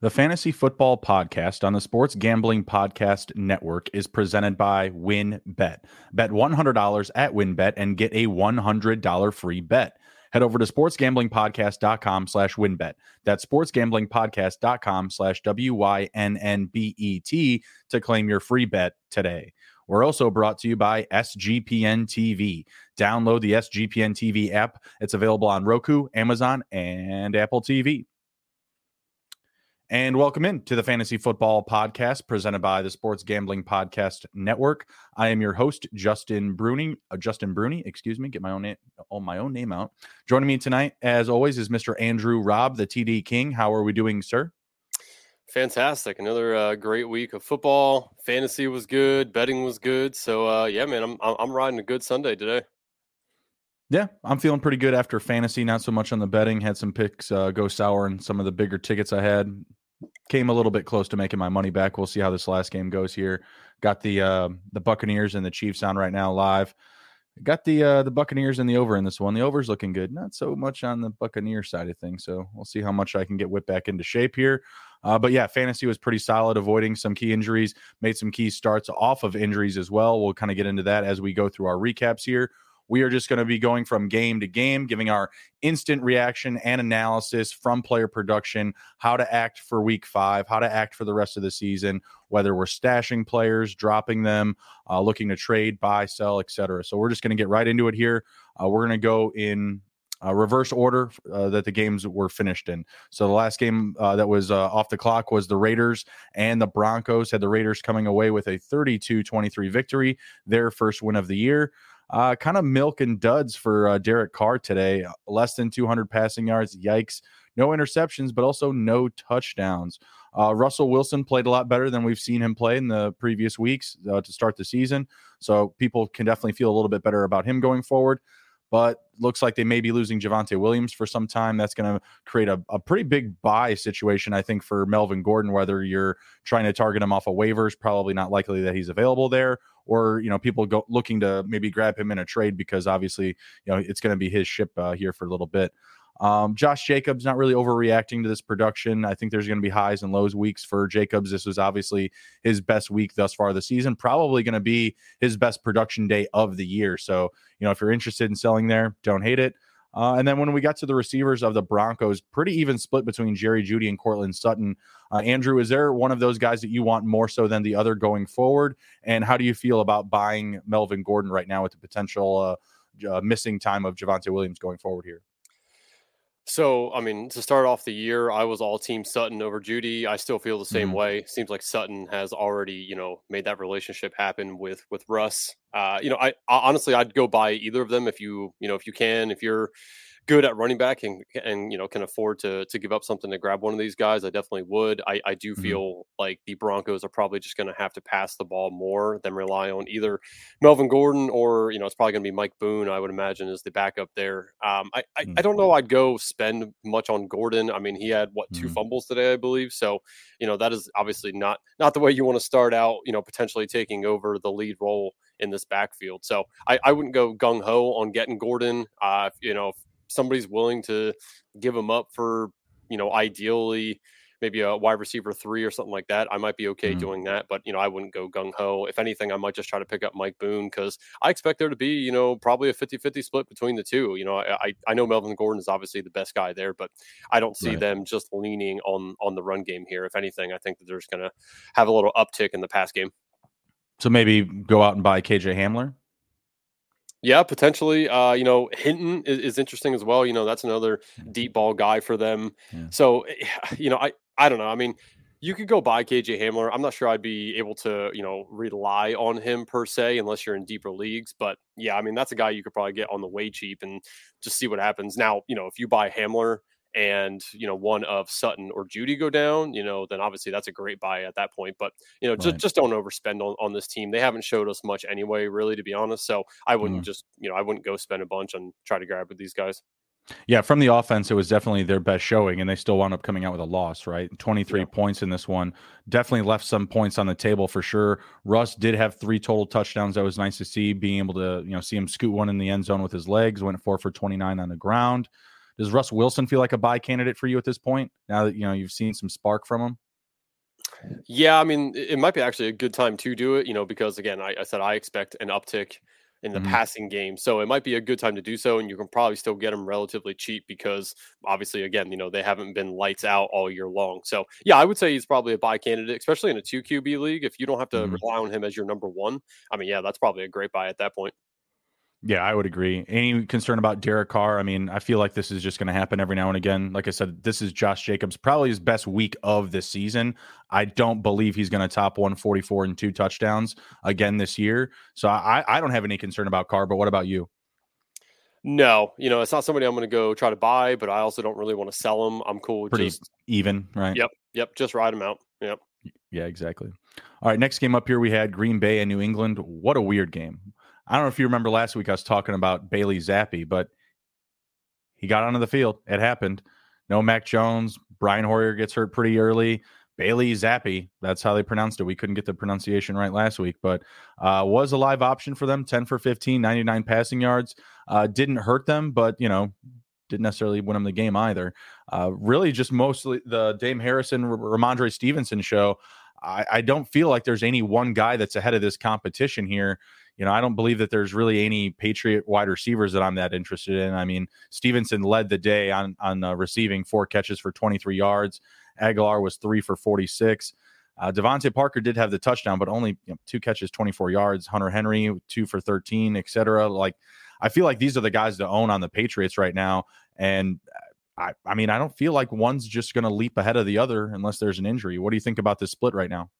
The Fantasy Football Podcast on the Sports Gambling Podcast Network is presented by WynnBET. Bet $100 at WynnBET and get a $100 free bet. Head over to sportsgamblingpodcast.com slash wynnbet. That's sportsgamblingpodcast.com slash W-Y-N-N-B-E-T to claim your free bet today. We're also brought to you by SGPN TV. Download the SGPN TV app. It's available on Roku, Amazon, and Apple TV. And welcome in to the Fantasy Football Podcast presented by the Sports Gambling Podcast Network. I am your host, Justin Bruni. Uh, Justin Bruni, excuse me, get my own name, oh, my own name out. Joining me tonight, as always, is Mr. Andrew Raub, the TD King. How are we doing, sir? Fantastic! Another uh, great week of football. Fantasy was good. Betting was good. So uh, yeah, man, I'm I'm riding a good Sunday today. Yeah, I'm feeling pretty good after fantasy. Not so much on the betting. Had some picks uh, go sour and some of the bigger tickets I had came a little bit close to making my money back. We'll see how this last game goes here. Got the uh, the Buccaneers and the Chiefs on right now live. Got the uh, the Buccaneers and the over in this one. The over's looking good. Not so much on the Buccaneer side of things. So we'll see how much I can get whipped back into shape here. Uh, but yeah, fantasy was pretty solid, avoiding some key injuries. Made some key starts off of injuries as well. We'll kind of get into that as we go through our recaps here. We are just going to be going from game to game, giving our instant reaction and analysis from player production, how to act for week five, how to act for the rest of the season, whether we're stashing players, dropping them, uh, looking to trade, buy, sell, etc. So we're just going to get right into it here. Uh, we're going to go in uh, reverse order uh, that the games were finished in. So the last game uh, that was uh, off the clock was the Raiders and the Broncos. Had the Raiders coming away with a 32 23 victory, their first win of the year. Uh, kind of milk and duds for uh, Derek Carr today. Less than 200 passing yards. Yikes. No interceptions, but also no touchdowns. Uh, Russell Wilson played a lot better than we've seen him play in the previous weeks uh, to start the season. So people can definitely feel a little bit better about him going forward but looks like they may be losing Javonte Williams for some time. That's going to create a, a pretty big buy situation, I think, for Melvin Gordon. Whether you're trying to target him off of waivers, probably not likely that he's available there, or you know people go looking to maybe grab him in a trade because obviously you know it's going to be his ship uh, here for a little bit. Um, Josh Jacobs not really overreacting to this production. I think there's going to be highs and lows weeks for Jacobs. This was obviously his best week thus far the season. Probably going to be his best production day of the year. So you know if you're interested in selling there, don't hate it. Uh, and then when we got to the receivers of the Broncos, pretty even split between Jerry Jeudy and Courtland Sutton. Uh, Andrew, is there one of those guys that you want more so than the other going forward? And how do you feel about buying Melvin Gordon right now with the potential uh, uh missing time of Javonte Williams going forward here? So, I mean, to start off the year, I was all team Sutton over Jeudy. I still feel the same mm-hmm. way. Seems like Sutton has already, you know, made that relationship happen with with Russ. Uh, you know, I, I honestly I'd go buy either of them if you, you know, if you can, if you're good at running back and and you know can afford to to give up something to grab one of these guys, I definitely would. I, I do mm-hmm. feel mm-hmm. like the Broncos are probably just going to have to pass the ball more than rely on either Melvin Gordon or you know it's probably going to be Mike Boone. I would imagine is the backup there. Um, I, I, mm-hmm. I don't know. I'd go spend much on Gordon. I mean, he had what 2 mm-hmm. fumbles today, I believe. So you know that is obviously not not the way you want to start out. You know, potentially taking over the lead role in this backfield. So I, I wouldn't go gung ho on getting Gordon. Uh, you know, somebody's willing to give him up for, you know, ideally maybe a wide receiver three or something like that, I might be okay mm-hmm. doing that. But you know, I wouldn't go gung ho. If anything, I might just try to pick up Mike Boone because I expect there to be, you know, probably a 50-50 split between the two. You know, I I know Melvin Gordon is obviously the best guy there, but I don't see right. them just leaning on on the run game here. If anything, I think that they're just gonna have a little uptick in the pass game. So maybe go out and buy KJ Hamler. Yeah, potentially. Uh, you know, Hinton is, is, interesting as well. You know, that's another deep ball guy for them. Yeah. So, eh, you know, I I don't know. I mean, you could go buy KJ Hamler. I'm not sure I'd be able to, you know, rely on him per se unless you're in deeper leagues. But yeah, I mean, that's a guy you could probably get on the way cheap and just see what happens. Now, you know, if you buy Hamler and you know one of Sutton or Jeudy go down, you know, then obviously that's a great buy at that point. But you know, right. just just don't overspend on, on this team. They haven't showed us much anyway, really, to be honest. So I wouldn't mm. just you know I wouldn't go spend a bunch and try to grab with these guys. Yeah, from the offense, it was definitely their best showing, and they still wound up coming out with a loss, right? 23 yeah. points in this one. Definitely left some points on the table for sure. Russ did have three total touchdowns. That was nice to see, being able to, you know, see him scoot one in the end zone with his legs, went four for 29 on the ground. Does Russ Wilson feel like a buy candidate for you at this point? Now that you know you've seen some spark from him. Yeah, I mean, it might be actually a good time to do it. You know, because again, I, I said I expect an uptick in the mm-hmm. passing game. So it might be a good time to do so. And you can probably still get them relatively cheap because obviously, again, you know, they haven't been lights out all year long. So yeah, I would say he's probably a buy candidate, especially in a two QB league. If you don't have to mm-hmm. rely on him as your number one, I mean, yeah, that's probably a great buy at that point. Yeah, I would agree. Any concern about Derek Carr? I mean, I feel like this is just going to happen every now and again. Like I said, this is Josh Jacobs, probably his best week of the season. I don't believe he's going to top 144 and two touchdowns again this year. So I, I don't have any concern about Carr. But what about you? No, you know, it's not somebody I'm going to go try to buy, but I also don't really want to sell him. I'm cool with Pretty just even, right? Yep, yep, just ride him out. Yep. Yeah, exactly. All right, next game up here we had Green Bay and New England. What a weird game. I don't know if you remember last week I was talking about Bailey Zappe, but he got onto the field. It happened. No Mac Jones. Brian Hoyer gets hurt pretty early. Bailey Zappe, that's how they pronounced it. We couldn't get the pronunciation right last week, but uh, was a live option for them 10 for 15, 99 passing yards. Uh, didn't hurt them, but, you know, didn't necessarily win them the game either. Uh, really, just mostly the Dame Harrison, Rhamondre Stevenson show. I, I don't feel like there's any one guy that's ahead of this competition here you know, I don't believe that there's really any Patriot wide receivers that I'm that interested in. I mean, Stevenson led the day on on uh, receiving four catches for 23 yards. Agholor was three for 46. Uh, DeVante Parker did have the touchdown, but only you know, two catches, 24 yards. Hunter Henry, two for 13, etc. Like, I feel like these are the guys to own on the Patriots right now. And I, I mean, I don't feel like one's just going to leap ahead of the other unless there's an injury. What do you think about this split right now?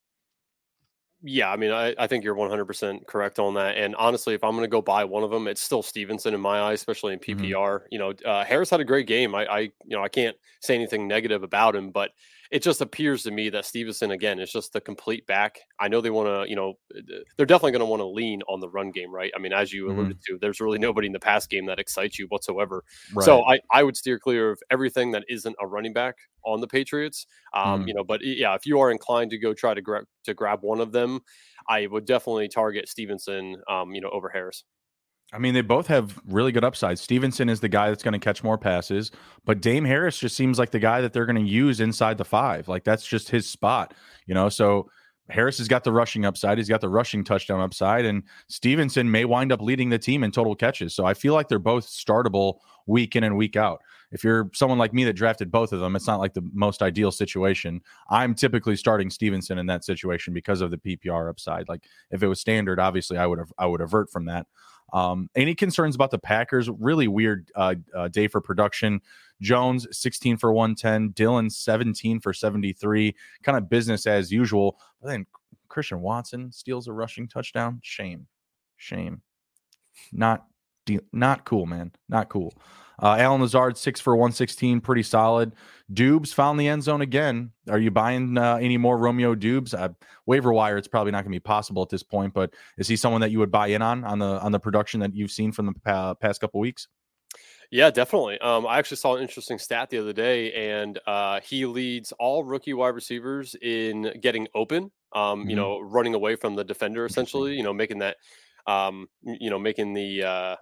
Yeah, I mean, I, I think you're 100% correct on that. And honestly, if I'm going to go buy one of them, it's still Stevenson in my eyes, especially in PPR. Mm-hmm. You know, uh, Harris had a great game. I, I, you know, I can't say anything negative about him, but it just appears to me that Stevenson again is just the complete back. I know they want to, you know, they're definitely going to want to lean on the run game, right? I mean, as you alluded mm-hmm. to, there's really nobody in the pass game that excites you whatsoever. Right. So I, I would steer clear of everything that isn't a running back on the Patriots. Um, mm-hmm. You know, but yeah, if you are inclined to go try to grab to grab one of them, I would definitely target Stevenson, um, you know, over Harris. I mean, they both have really good upside. Stevenson is the guy that's going to catch more passes, but Damien Harris just seems like the guy that they're going to use inside the five. Like that's just his spot, you know. So Harris has got the rushing upside, he's got the rushing touchdown upside, and Stevenson may wind up leading the team in total catches. So I feel like they're both startable week in and week out. If you're someone like me that drafted both of them, it's not like the most ideal situation. I'm typically starting Stevenson in that situation because of the PPR upside. Like if it was standard, obviously I would have I would avert from that. Um, any concerns about the Packers? Really weird uh, uh, day for production. Jones 16 for 110, Dillon 17 for 73, kind of business as usual. But then Christian Watson steals a rushing touchdown. Shame, shame. Not not cool, man. Not cool. Uh, Allen Lazard, six for 116, pretty solid. Doubs found the end zone again. Are you buying uh, any more Romeo Doubs? Uh, waiver wire, it's probably not going to be possible at this point, but is he someone that you would buy in on on the on the production that you've seen from the pa- past couple weeks? Yeah, definitely. Um, I actually saw an interesting stat the other day, and uh, he leads all rookie wide receivers in getting open. Um, mm-hmm. You know, running away from the defender, essentially. You know, making that, um, you know, making the uh,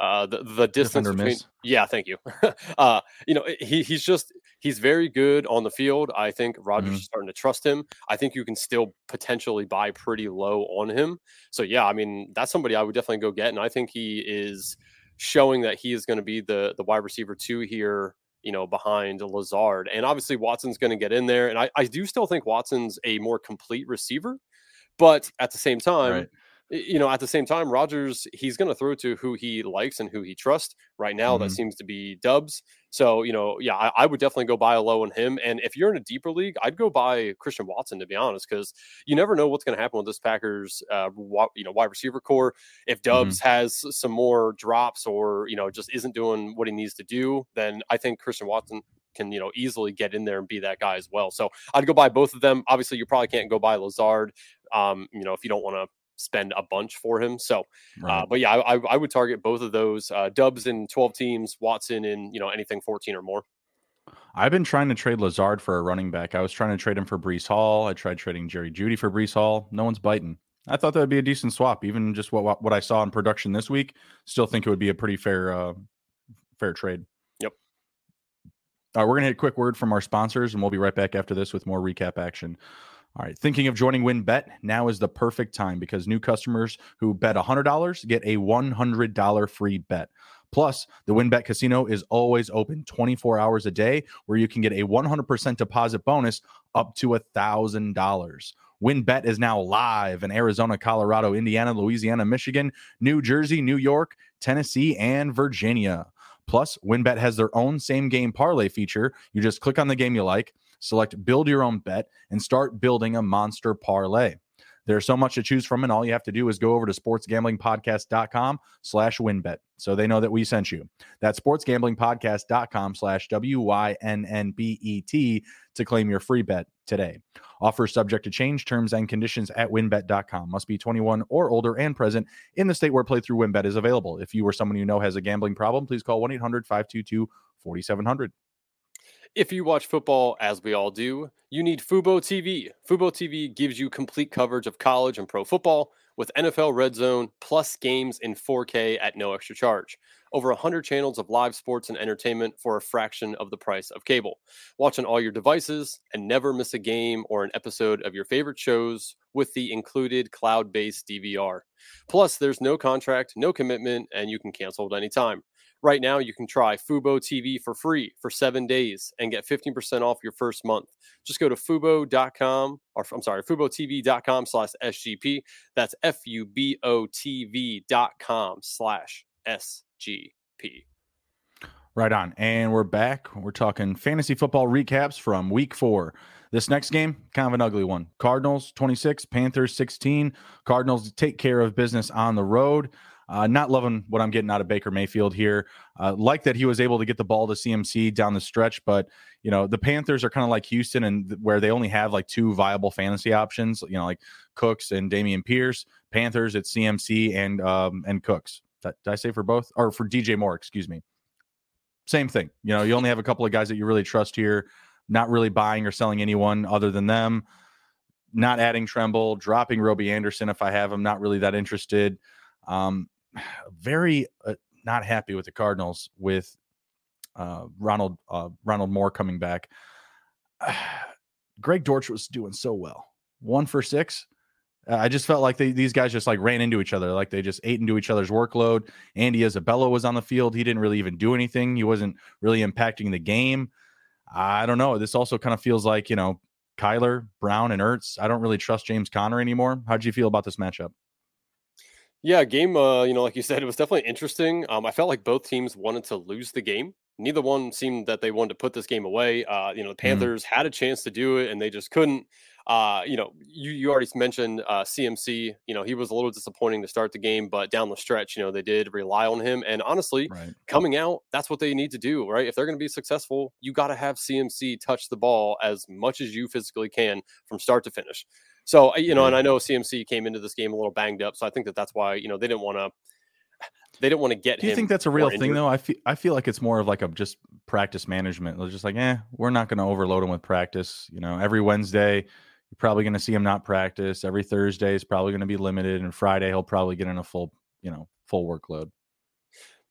uh, the the distance between. Miss. Yeah, thank you. uh, you know, he he's just he's very good on the field. I think Rodgers mm-hmm. is starting to trust him. I think you can still potentially buy pretty low on him. So yeah, I mean that's somebody I would definitely go get, and I think he is showing that he is going to be the the wide receiver two here. You know, behind Lazard, and obviously Watson's going to get in there, and I, I do still think Watson's a more complete receiver, but at the same time. Right you know, at the same time, Rodgers, he's going to throw to who he likes and who he trusts. Right now, mm-hmm. that seems to be Doubs. So, you know, yeah, I, I, would definitely go buy a low on him. And if you're in a deeper league, I'd go buy Christian Watson, to be honest, because you never know what's going to happen with this Packers, uh, you know, wide receiver core. If mm-hmm. Mm-hmm. has some more drops or, you know, just isn't doing what he needs to do, then I think Christian Watson can you know easily get in there and be that guy as well. So I'd go buy both of them. Obviously, you probably can't go buy Lazard. Um, you know, if you don't want to spend a bunch for him. So, uh, right. uh, but yeah, I, I, would target both of those uh, Doubs in 12 teams, Watson in, you know, anything 14 or more. I've been trying to trade Lazard for a running back. I was trying to trade him for Breece Hall. I tried trading Jerry Jeudy for Breece Hall. No one's biting. I thought that would be a decent swap, even just what what I saw in production this week. Still think it would be a pretty fair uh, fair trade. Yep. All right, we're to hit a quick word from our sponsors, and we'll be right back after this with more recap action. All right, thinking of joining WynnBET? Now is the perfect time because new customers who bet $100 get a $100 free bet. Plus, the WynnBET Casino is always open 24 hours a day, where you can get a 100% deposit bonus up to $1,000. WynnBET is now live in Arizona, Colorado, Indiana, Louisiana, Michigan, New Jersey, New York, Tennessee, and Virginia. Plus, WynnBET has their own same game parlay feature. You just click on the game you like, select build your own bet, and start building a monster parlay. There's so much to choose from, and all you have to do is go over to sportsgamblingpodcast.com slash wynnbet so they know that we sent you. That's sportsgamblingpodcast.com slash W-Y-N-N-B-E-T to claim your free bet today. Offer subject to change terms and conditions at wynnbet.com. Must be 21 or older and present in the state where playthrough wynnbet is available. If you or someone you know has a gambling problem, please call 1-800-522-4700. If you watch football, as we all do, you need Fubo TV. Fubo TV gives you complete coverage of college and pro football with NFL Red Zone plus games in 4K at no extra charge. Over 100 channels of live sports and entertainment for a fraction of the price of cable. Watch on all your devices and never miss a game or an episode of your favorite shows with the included cloud based DVR. Plus, there's no contract, no commitment, and you can cancel at any time. Right now, you can try Fubo TV for free for seven days and get 15% off your first month. Just go to fubo.com, or I'm sorry, fubotv.com slash SGP. That's F U B O TV.com slash SGP. Right on. And we're back. We're talking fantasy football recaps from week four. This next game, kind of an ugly one. Cardinals 26, Panthers 16. Cardinals take care of business on the road. Uh, not loving what I'm getting out of Baker Mayfield here. Uh, like that he was able to get the ball to CMC down the stretch, but you know the Panthers are kind of like Houston, and th- where they only have like two viable fantasy options. You know, like Cooks and Dameon Pierce. Panthers, at CMC and um, and Cooks. Did, I say for both or for DJ Moore? Excuse me. Same thing. You know, you only have a couple of guys that you really trust here. Not really buying or selling anyone other than them. Not adding Tremble, dropping Robbie Anderson if I have him. Not really that interested. Um, very uh, not happy with the Cardinals with uh, Rondale uh, Rondale Moore coming back. Greg Dortch was doing so well, one for six. I just felt like they, these guys just like ran into each other, like they just ate into each other's workload. Andy Isabella was on the field; he didn't really even do anything. He wasn't really impacting the game. I don't know. This also kind of feels like you know Kyler Brown and Ertz. I don't really trust James Conner anymore. How do you feel about this matchup? Yeah, game. Uh, you know, like you said, it was definitely interesting. Um, I felt like both teams wanted to lose the game. Neither one seemed that they wanted to put this game away. Uh, you know, the mm. Panthers mm. had a chance to do it and they just couldn't. Uh, you know, you you already mentioned uh, CMC. You know, he was a little disappointing to start the game, but down the stretch, you know, they did rely on him. And honestly, right. coming out, that's what they need to do, right? If they're going to be successful, you got to have CMC touch the ball as much as you physically can from start to finish. So you know, and I know CMC came into this game a little banged up, so I think that that's why you know they didn't want to. They didn't want to get. Do you think that's a real thing though? I feel I feel like it's more of like a just practice management. They're just like, eh, we're not going to overload him with practice. You know, every Wednesday you're probably going to see him not practice. Every Thursday is probably going to be limited, and Friday he'll probably get in a full, you know, full workload.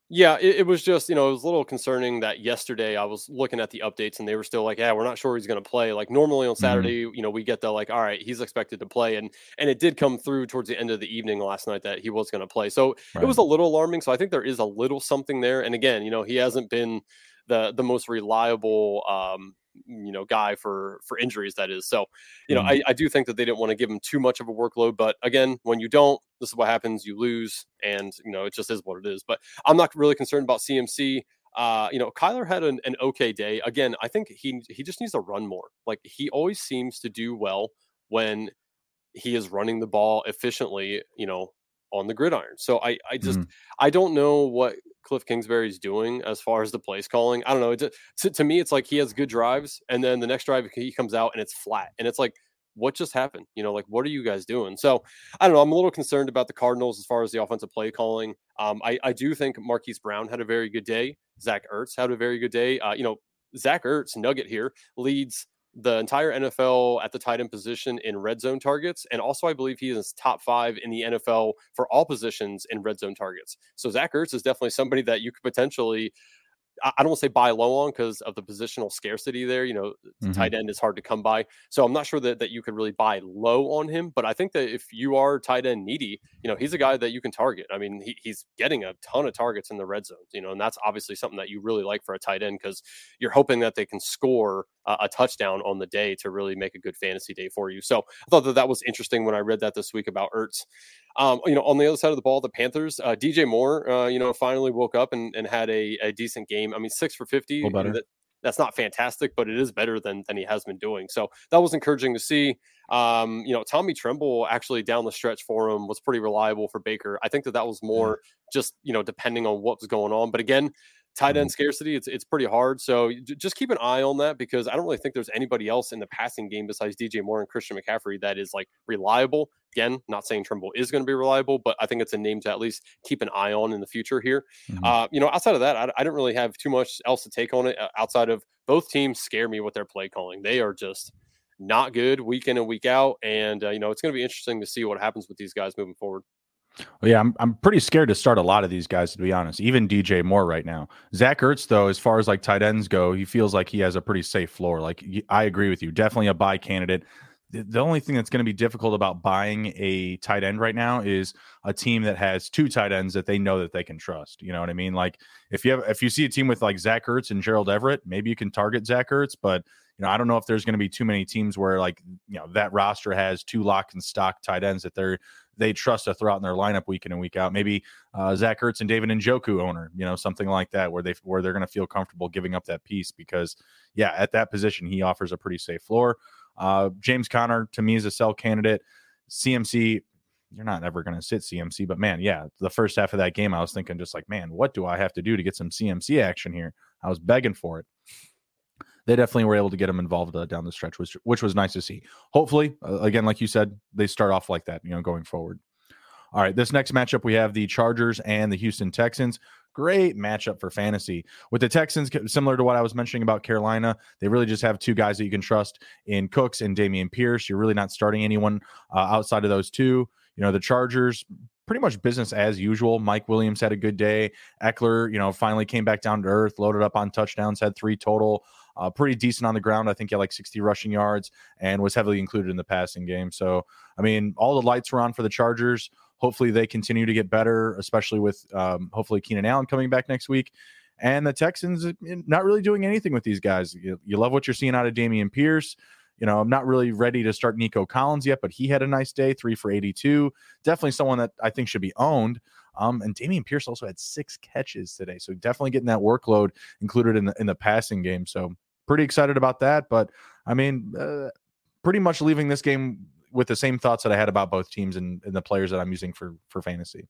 Yeah, it, it, was just, you know, it was a little concerning that yesterday I was looking at the updates and they were still like, yeah, we're not sure he's going to play. Like normally on mm-hmm. Saturday, mm-hmm. you know, we get the like, all right, he's expected to play. And and it did come through towards the end of the evening last night that he was going to play. So right. it was a little alarming. So I think there is a little something there. And again, you know, he hasn't been the the most reliable um you know guy for for injuries that is so you know mm. I, I do think that they didn't want to give him too much of a workload but again when you don't this is what happens you lose and you know it just is what it is but i'm not really concerned about cmc uh, you know, Kyler had an, an okay day. Again, I think he he just needs to run more. Like he always seems to do well when he is running the ball efficiently, you know, on the gridiron. So I I just mm. I don't know what Cliff Kingsbury is doing as far as the place calling. I don't know. It's, to, to me, it's like he has good drives, and then the next drive he comes out and it's flat, and it's like, what just happened? You know, like what are you guys doing? So I don't know. I'm a little concerned about the Cardinals as far as the offensive play calling. Um, I, I do think Marquise Brown had a very good day. Zach Ertz had a very good day. Uh, you know, Zach Ertz, Nugget here, leads the entire NFL at the tight end position in red zone targets. And also, I believe he is top five in the NFL for all positions in red zone targets. So Zach Ertz is definitely somebody that you could potentially I don't say buy low on because of the positional scarcity there. You know, mm-hmm. tight end is hard to come by. So I'm not sure that, that you could really buy low on him. But I think that if you are tight end needy, you know, he's a guy that you can target. I mean, he, he's getting a ton of targets in the red zone, you know, and that's obviously something that you really like for a tight end because you're hoping that they can score a, a touchdown on the day to really make a good fantasy day for you. So I thought that that was interesting when I read that this week about Ertz. Um, you know, on the other side of the ball, the Panthers, uh, DJ Moore, uh, you know, finally woke up and, and had a, a decent game. I mean, six for 50. That, that's not fantastic, but it is better than, than he has been doing. So that was encouraging to see. Um, you know, Tommy Tremble actually down the stretch for him was pretty reliable for Baker. I think that that was more just, you know, depending on what was going on. But again, tight end mm-hmm. scarcity it's it's pretty hard. So just keep an eye on that because i don't really think there's anybody else in the passing game besides dj moore and christian mccaffrey that is like reliable. Again not saying tremble is going to be reliable but i think it's a name to at least keep an eye on in the future here. Mm-hmm. uh, you know outside of that I, I don't really have too much else to take on it uh, outside of both teams scare me with their play calling. They are just not good week in and week out and uh, you know it's going to be interesting to see what happens with these guys moving forward well, yeah, I'm I'm pretty scared to start a lot of these guys to be honest. Even DJ Moore right now. Zach Ertz though, as far as like tight ends go, he feels like he has a pretty safe floor. Like I agree with you, definitely a buy candidate. The, the only thing that's going to be difficult about buying a tight end right now is a team that has two tight ends that they know that they can trust. You know what I mean? Like if you have if you see a team with like Zach Ertz and Gerald Everett, maybe you can target Zach Ertz, but you know, I don't know if there's going to be too many teams where like, you know, that roster has two lock and stock tight ends that they're they trust to throw out in their lineup week in and week out. Maybe uh, Zach Ertz and David Njoku owner, you know, something like that, where they where they're going to feel comfortable giving up that piece because, yeah, at that position he offers a pretty safe floor. Uh, James Conner to me is a sell candidate. CMC, you're not ever going to sit CMC, but man, yeah, the first half of that game, I was thinking just like, man, what do I have to do to get some CMC action here? I was begging for it they definitely were able to get him involved uh, down the stretch, which which was nice to see. Hopefully, uh, again, like you said, they start off like that, you know, going forward. All right, this next matchup we have the Chargers and the Houston Texans. Great matchup for fantasy. With the Texans, similar to what I was mentioning about Carolina, they really just have two guys that you can trust in Cooks and Dameon Pierce. You're really not starting anyone uh, outside of those two. You know, the Chargers, pretty much business as usual. Mike Williams had a good day. Ekeler, you know, finally came back down to earth, loaded up on touchdowns, had three total uh, pretty decent on the ground. I think he had like 60 rushing yards and was heavily included in the passing game. So, I mean, all the lights were on for the Chargers. Hopefully, they continue to get better, especially with um, hopefully Keenan Allen coming back next week. And the Texans not really doing anything with these guys. You, you love what you're seeing out of Dameon Pierce. You know, I'm not really ready to start Nico Collins yet, but he had a nice day, three for 82. Definitely someone that I think should be owned. Um, and Dameon Pierce also had six catches today, so definitely getting that workload included in the in the passing game. So pretty excited about that. But I mean, uh, pretty much leaving this game with the same thoughts that I had about both teams and, and the players that I'm using for for fantasy.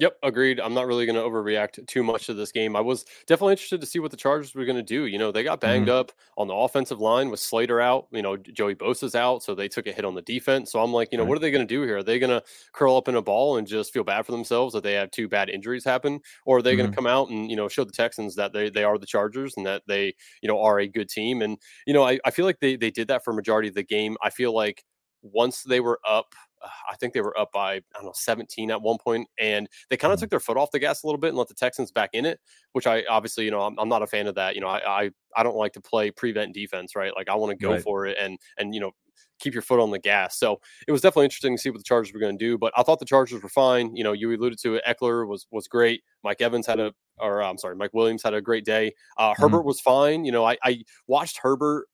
Yep, agreed. I'm not really going to overreact too much to this game. I was definitely interested to see what the Chargers were going to do. You know, they got banged mm-hmm. up on the offensive line with Slater out. You know, Joey Bosa's out, so they took a hit on the defense. So I'm like, you know, right. what are they going to do here? Are they going to curl up in a ball and just feel bad for themselves that they have two bad injuries happen, or are they mm-hmm. going to come out and you know show the Texans that they they are the Chargers and that they you know are a good team? And you know, I, I feel like they they did that for majority of the game. I feel like once they were up I think they were up by I don't know 17 at one point, and they kind of mm-hmm. took their foot off the gas a little bit and let the Texans back in it. Which I obviously, you know, I'm, I'm not a fan of that. You know, I, I, I don't like to play prevent defense, right? Like I want to go right. for it and and you know keep your foot on the gas. So it was definitely interesting to see what the Chargers were going to do. But I thought the Chargers were fine. You know, you alluded to it. Ekeler was was great. Mike Evans had a, or I'm sorry, Mike Williams had a great day. Uh, mm-hmm. Herbert was fine. You know, I, I watched Herbert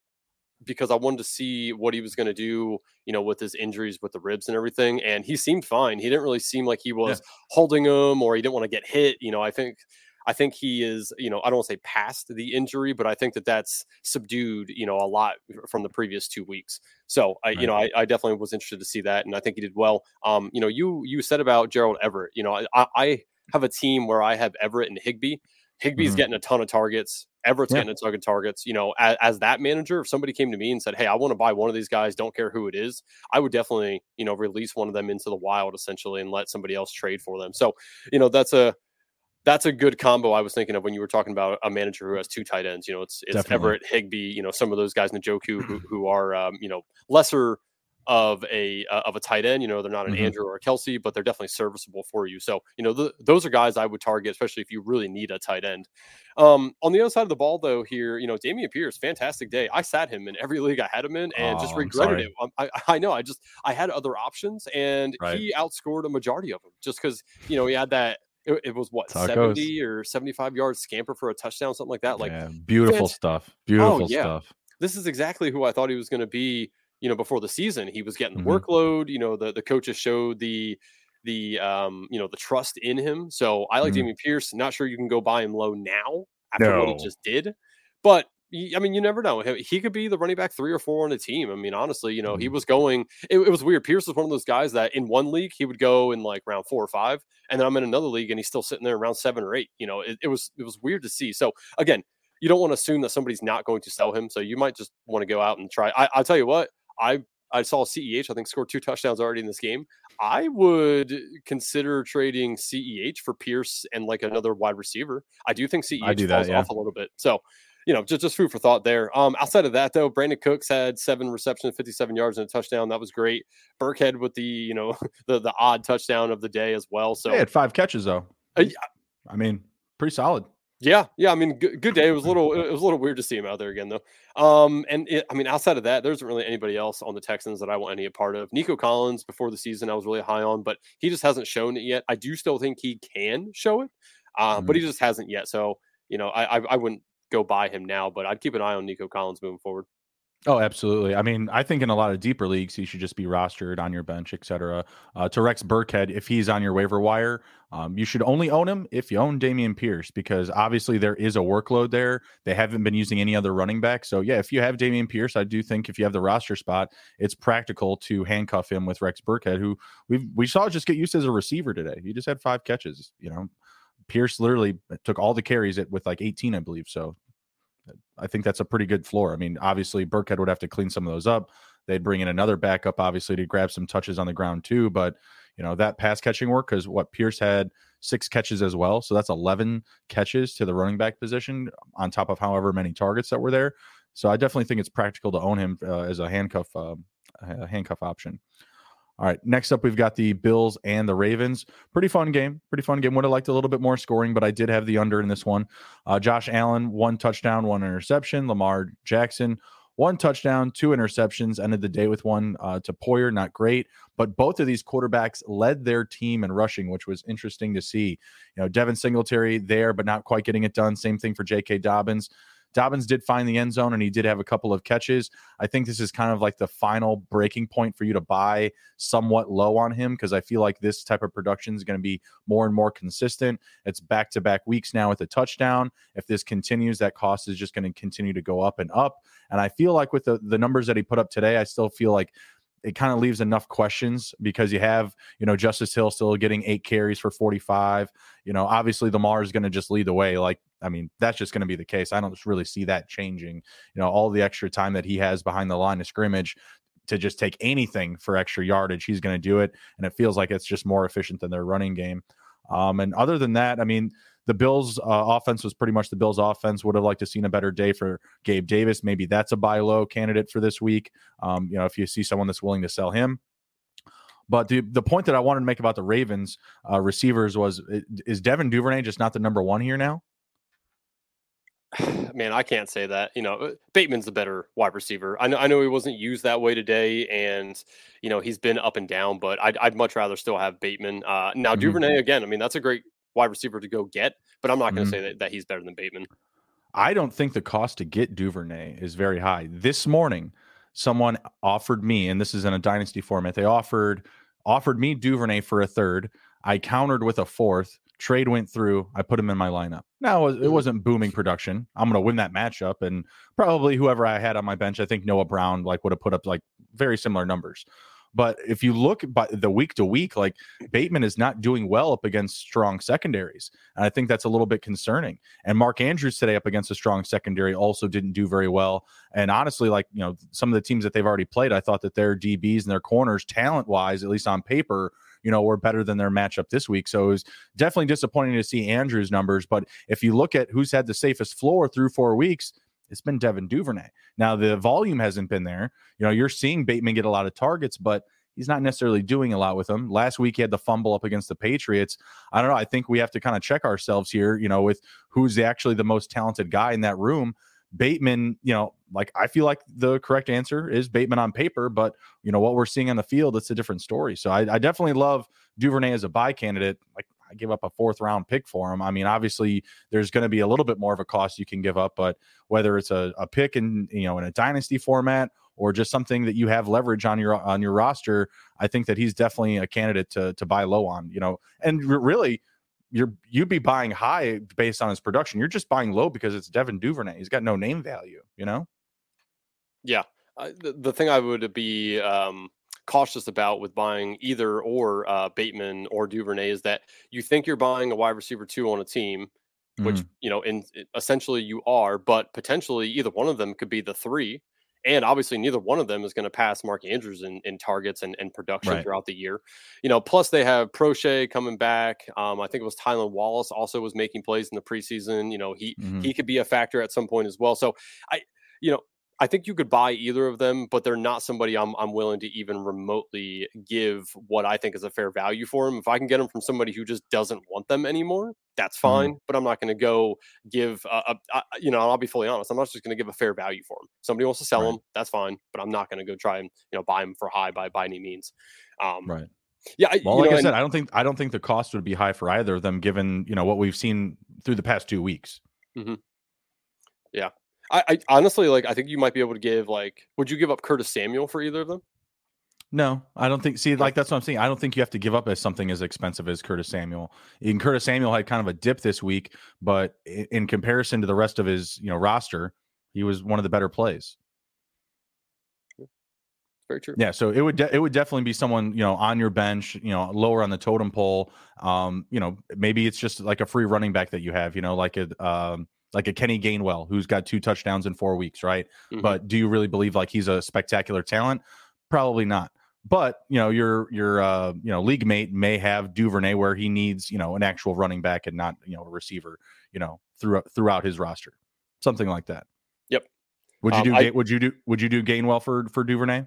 because I wanted to see what he was going to do, you know, with his injuries with the ribs and everything. And he seemed fine. He didn't really seem like he was yeah. holding him or he didn't want to get hit. You know, I think. I think he is, you know, I don't want to say past the injury, but I think that that's subdued, you know, a lot from the previous two weeks. So I, right. you know, I, I, definitely was interested to see that, and I think he did well. Um, you know, you you said about Gerald Everett. You know, I, I have a team where I have Everett and Higbee. Higbee's mm-hmm. getting a ton of targets. Everett's yeah. getting a ton of targets. You know, as, as, that manager, if somebody came to me and said, "Hey, I want to buy one of these guys, don't care who it is," I would definitely, you know, release one of them into the wild essentially and let somebody else trade for them. So, you know, that's a that's a good combo. I was thinking of when you were talking about a manager who has two tight ends. You know, it's it's definitely. Everett, Higbee. You know, some of those guys in the Njoku who who are um, you know lesser of a uh, of a tight end. You know, they're not an Mhm. Andrew or a Kelsey, but they're definitely serviceable for you. So, you know, th those are guys I would target, especially if you really need a tight end. Um, on the other side of the ball, though, here, you know, Dameon Pierce, fantastic day. I sat him in every league I had him in, and just Oh, I'm regretted it. Um, I, I know, I just I had other options, and Right. he outscored a majority of them just because you know he had that. It, it was what That's how it goes. seventy or seventy-five yards scamper for a touchdown, something like that. Like yeah, beautiful stuff. Beautiful yeah. stuff. this is exactly who I thought he was going to be. You know, before the season, he was getting the Mhm. workload. You know, the the coaches showed the the um you know the trust in him. So I like Mhm. Dameon Pierce. Not sure you can go buy him low now after what he just did, but. I mean, you never know. He he could be the running back three or four on a team. I mean, honestly, you know, he Mhm. was going. It, it was weird. Pierce was one of those guys that in one league he would go in like round four or five, and then I'm in another league and he's still sitting there around seven or eight. You know, it, it was it was weird to see. So again, you don't want to assume that somebody's not going to sell him. So you might just want to go out and try. I, I'll tell you what, I I saw CEH. I think scored two touchdowns already in this game. I would consider trading CEH for Pierce and like another wide receiver. I do think CEH do that, falls yeah. off a little bit. So. You know, just, just food for thought there. Um, outside of that, though, Brandin Cooks had seven receptions, 57 yards, and a touchdown. That was great. Burkhead with the, you know, the the odd touchdown of the day as well. So They had five catches though. Uh, yeah. I mean, pretty solid. Yeah, yeah. I mean, good, good day. It was a little, it was a little weird to see him out there again, though. Um, and it, I mean, outside of that, there isn't really anybody else on the Texans that I want any a part of. Nico Collins before the season, I was really high on, but he just hasn't shown it yet. I do still think he can show it, uh, but he just hasn't yet. So, you know, I, I, I wouldn't go buy him now, but I'd keep an eye on Nico Collins moving forward. Oh, absolutely. I mean, I think in a lot of deeper leagues, he should just be rostered on your bench, et cetera. Uh, to Rex Burkhead, if he's on your waiver wire, um, you should only own him if you own Dameon Pierce, because obviously there is a workload there. They haven't been using any other running back. So, yeah, if you have Dameon Pierce, I do think if you have the roster spot, it's practical to handcuff him with Rex Burkhead, who we we saw just get used as a receiver today. He just had five catches. You know, Pierce literally took all the carries with like 18, I believe. So, I think that's a pretty good floor. I mean, obviously Burkhead would have to clean some of those up. They'd bring in another backup, obviously, to grab some touches on the ground too. But you know that pass catching work because what Pierce had six catches as well, so that's eleven catches to the running back position on top of however many targets that were there. So I definitely think it's practical to own him uh, as a handcuff uh, a handcuff option. All right, next up we've got the Bills and the Ravens. Pretty fun game. Pretty fun game. Would have liked a little bit more scoring, but I did have the under in this one. Uh, Josh Allen, one touchdown, one interception. Lamar Jackson, one touchdown, two interceptions. Ended the day with one uh, to Poyer. Not great, but both of these quarterbacks led their team in rushing, which was interesting to see. You know, Devin Singletary there, but not quite getting it done. Same thing for J.K. Dobbins. Dobbins did find the end zone and he did have a couple of catches. I think this is kind of like the final breaking point for you to buy somewhat low on him because I feel like this type of production is going to be more and more consistent. It's back to back weeks now with a touchdown. If this continues, that cost is just going to continue to go up and up. And I feel like with the, the numbers that he put up today, I still feel like it kind of leaves enough questions because you have, you know, Justice Hill still getting eight carries for 45. You know, obviously Lamar is going to just lead the way. Like, I mean, that's just going to be the case. I don't really see that changing. You know, all the extra time that he has behind the line of scrimmage to just take anything for extra yardage, he's going to do it. And it feels like it's just more efficient than their running game. Um, and other than that, I mean, the Bills' uh, offense was pretty much the Bills' offense. Would have liked to seen a better day for Gabe Davis. Maybe that's a buy low candidate for this week. Um, you know, if you see someone that's willing to sell him. But the the point that I wanted to make about the Ravens uh, receivers was is Devin Duvernay just not the number one here now? Man, I can't say that. You know, uh, Bateman's the better wide receiver. I know, I know he wasn't used that way today, and you know he's been up and down. But I'd, I'd much rather still have Bateman. Uh, now Mhm. Duvernay again. I mean, that's a great wide receiver to go get, but I'm not going to say that, that he's better than Bateman. I don't think the cost to get Duvernay is very high. This morning, someone offered me, and this is in a dynasty format, they offered offered me Duvernay for a third. I countered with a fourth. Trade went through. I put him in my lineup. Now it Mhm. wasn't booming production. I'm going to win that matchup, and probably whoever I had on my bench, I think Noah Brown like would have put up like very similar numbers. But if you look by the week to week, like Bateman is not doing well up against strong secondaries, and I think that's a little bit concerning. And Mark Andrews today up against a strong secondary also didn't do very well. And honestly, like, you know, some of the teams that they've already played, I thought that their DBs and their corners, talent wise, at least on paper, you know, were better than their matchup this week. So it was definitely disappointing to see Andrews' numbers. But if you look at who's had the safest floor through four weeks, it's been Devin Duvernay. Now the volume hasn't been there. You know, you're seeing Bateman get a lot of targets, but he's not necessarily doing a lot with them. Last week he had the fumble up against the Patriots. I don't know. I think we have to kind of check ourselves here, you know, with who's actually the most talented guy in that room. Bateman, you know, like I feel like the correct answer is Bateman on paper, but you know what we're seeing on the field, it's a different story. So I, I definitely love Duvernay as a buy candidate. Like I give up a fourth round pick for him. I mean, obviously there's going to be a little bit more of a cost you can give up, but whether it's a, a pick in you know in a dynasty format or just something that you have leverage on your on your roster, I think that he's definitely a candidate to to buy low on. You know, and really you're you'd be buying high based on his production. You're just buying low because it's Devin Duvernay. He's got no name value. You know. Yeah, uh, the, the thing I would be um, cautious about with buying either or uh, Bateman or Duvernay is that you think you're buying a wide receiver two on a team, which mm. you know, in essentially you are, but potentially either one of them could be the three. And obviously, neither one of them is going to pass Mark Andrews in, in targets and, and production right. throughout the year. You know, plus they have Proche coming back. Um, I think it was Tylan Wallace also was making plays in the preseason. You know, he mm-hmm. he could be a factor at some point as well. So I, you know, I think you could buy either of them, but they're not somebody I'm I'm willing to even remotely give what I think is a fair value for them. If I can get them from somebody who just doesn't want them anymore, that's mm-hmm. fine. Mm-hmm. But I'm not going to go give a, a, a, you know I'll be fully honest. I'm not just going to give a fair value for them. Somebody wants to sell right. them, that's fine. But I'm not going to go try and you know buy them for high by by any means. Um, right. Yeah. Well, like know, I said, and, I don't think I don't think the cost would be high for either of them, given you know what we've seen through the past two weeks. Mm-hmm. Yeah, I, I, honestly like. I think you might be able to give like. Would you give up Curtis Samuel for either of them? No, I don't think. See, like that's what I'm saying. I don't think you have to give up as something as expensive as Curtis Samuel. In Curtis Samuel had kind of a dip this week, but in, in comparison to the rest of his you know roster, he was one of the better plays. Very true. Yeah, so it would de- it would definitely be someone you know on your bench, you know, lower on the totem pole. Um, you know, maybe it's just like a free running back that you have, you know, like a um, like a Kenny Gainwell who's got two touchdowns in four weeks, right? Mm-hmm. But do you really believe like he's a spectacular talent? Probably not. But you know, your your uh, you know league mate may have Duvernay where he needs you know an actual running back and not you know a receiver, you know throughout throughout his roster, something like that. Yep. Would you um, do? I, would you do? Would you do Gainwell for for Duvernay?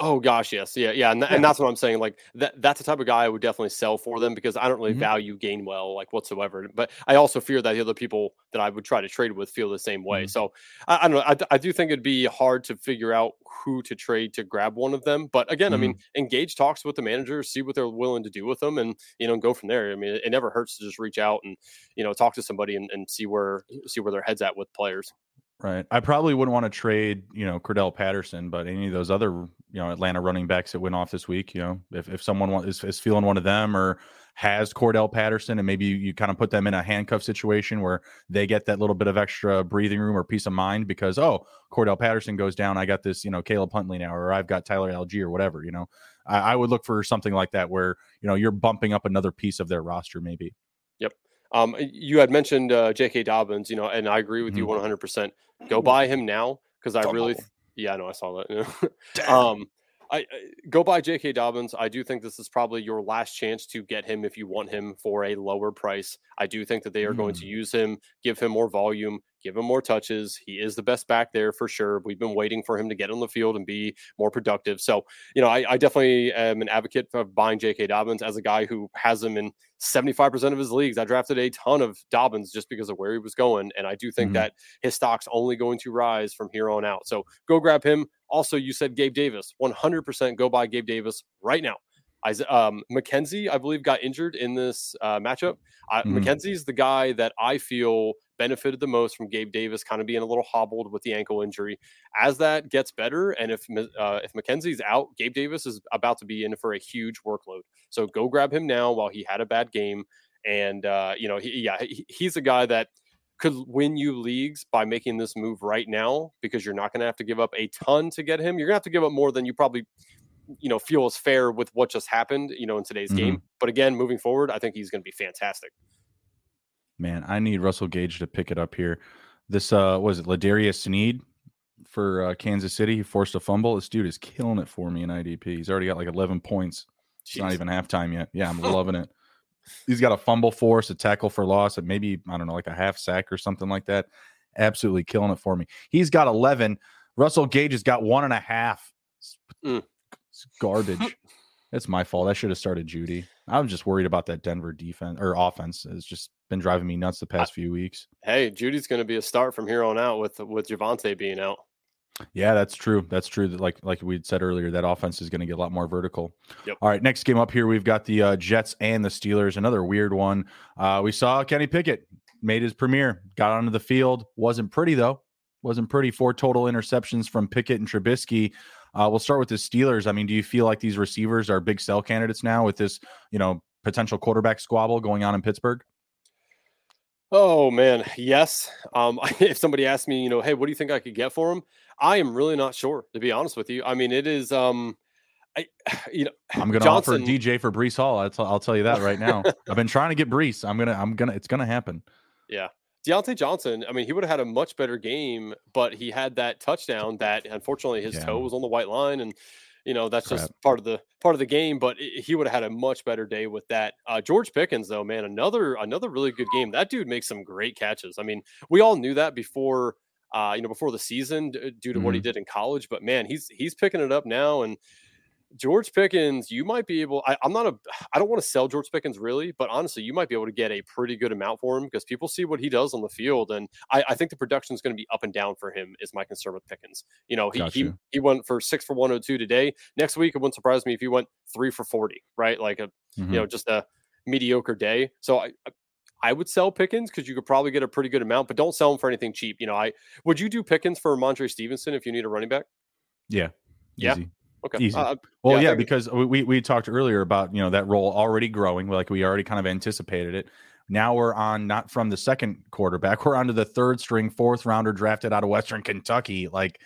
Oh gosh, yes, yeah, yeah, and, th- yeah. and that's what I'm saying. Like that, that's the type of guy I would definitely sell for them because I don't really mm-hmm. value Gainwell like whatsoever. But I also fear that the other people that I would try to trade with feel the same way. Mm-hmm. So I, I, don't know. I, I, do think it'd be hard to figure out who to trade to grab one of them. But again, mm-hmm. I mean, mm-hmm. engage talks with the managers, see what they're willing to do with them, and you know, go from there. I mean, it, it never hurts to just reach out and you know talk to somebody and, and see where see where their heads at with players. Right. I probably wouldn't want to trade, you know, Cordarrelle Patterson, but any of those other, you know, Atlanta running backs that went off this week, you know, if, if someone is, is feeling one of them or has Cordell Patterson and maybe you, you kind of put them in a handcuff situation where they get that little bit of extra breathing room or peace of mind because, oh, Cordell Patterson goes down. I got this, you know, Caleb Huntley now, or I've got Tyler Allgeier or whatever, you know, I, I would look for something like that where, you know, you're bumping up another piece of their roster maybe. Um, you had mentioned uh, J.K. Dobbins, you know, and I agree with mm-hmm. you 100. percent Go buy him now because I really, yeah, I know I saw that. um, I, I, go buy J.K. Dobbins. I do think this is probably your last chance to get him if you want him for a lower price. I do think that they are mm. going to mm. use him, give him more volume, give him more touches. He is the best back there for sure. We've been waiting for him to get on the field and be more productive. So, you know, I, I definitely am an advocate of buying J.K. Dobbins as a guy who has him in 75% of his leagues. I drafted a ton of Dobbins just because of where he was going. And I do think mm-hmm. that his stock's only going to rise from here on out. So go grab him. Also, you said Gabe Davis. 100% go buy Gabe Davis right now. Um, McKenzie, I believe, got injured in this uh, matchup. Uh, mm-hmm. McKenzie's the guy that I feel benefited the most from Gabe Davis kind of being a little hobbled with the ankle injury. As that gets better, and if uh, if McKenzie's out, Gabe Davis is about to be in for a huge workload. So go grab him now while he had a bad game. And uh, you know, he, yeah, he, he's a guy that could win you leagues by making this move right now because you're not going to have to give up a ton to get him. You're going to have to give up more than you probably you know feel is fair with what just happened you know in today's mm-hmm. game but again moving forward i think he's going to be fantastic Man, I need Russell Gage to pick it up here. This uh was it L'Jarius Sneed for uh, Kansas City. He forced a fumble. This dude is killing it for me in IDP. He's already got like 11 points. It's not even halftime yet. Yeah, I'm loving it. He's got a fumble force, a tackle for loss, and maybe I don't know, like a half sack or something like that. absolutely killing it for me. He's got 11. Russell Gage has got one and a half. Mm. It's garbage. It's my fault. I should have started Jeudy. I'm just worried about that Denver defense or offense. It's just been driving me nuts the past few weeks. Hey, Jeudy's going to be a start from here on out with with Javonte being out. Yeah, that's true. That's true. Like like we said earlier, that offense is going to get a lot more vertical. Yep. All right, next game up here, we've got the uh, Jets and the Steelers. Another weird one. Uh, we saw Kenny Pickett made his premiere, got onto the field. wasn't pretty though. Wasn't pretty. Four total interceptions from Pickett and Trubisky. Uh, we'll start with the Steelers. I mean, do you feel like these receivers are big sell candidates now with this, you know, potential quarterback squabble going on in Pittsburgh? Oh man, yes. Um, if somebody asked me, you know, hey, what do you think I could get for him? I am really not sure, to be honest with you. I mean, it is, um, I, you know, I'm going to offer DJ for Breece Hall. I'll, t- I'll tell you that right now. I've been trying to get Breece. I'm gonna, I'm gonna, it's gonna happen. Yeah, Diontae Johnson, I mean, he would have had a much better game, but he had that touchdown that unfortunately his yeah. toe was on the white line, and you know that's Crap. just part of the part of the game. But it, he would have had a much better day with that. Uh, George Pickens, though, man, another another really good game. That dude makes some great catches. I mean, we all knew that before. Uh, you know, before the season, due to mm-hmm. what he mm-hmm. did in college, but man, he's he's picking it up now, and George Pickens, you might be able. I, am not a. I don't want to sell George Pickens really, but honestly, you might be able to get a pretty good amount for him because people see what he does on the field, and I, I think the production is going to be up and down for him. Is my concern with Pickens. You know, he he, he went for six for 102 today. Next week, it wouldn't surprise me if he went three for 40. Right, like a mm-hmm. you know just a mediocre day. So I. I would sell Pickens because you could probably get a pretty good amount, but don't sell him for anything cheap. You know, I would you do Pickens for Rhamondre Stevenson if you need a running back? Yeah, yeah. Okay. Easy. Uh, well, yeah, yeah because we we talked earlier about you know that role already growing, like we already kind of anticipated it. Now we're on not from the second quarterback, we're on to the third string, fourth rounder drafted out of Western Kentucky. Like,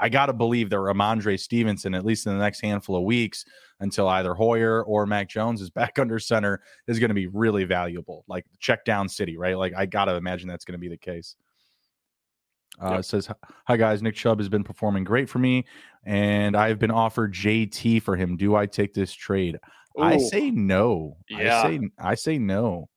I got to believe that Rhamondre Stevenson, at least in the next handful of weeks, until either Hoyer or Mac Jones is back under center, is going to be really valuable. Like check down city, right? Like I got to imagine that's going to be the case. Uh, yep. Says, "Hi guys, Nick Chubb has been performing great for me, and I've been offered JT for him. Do I take this trade? Ooh. I say no. Yeah. I say I say no.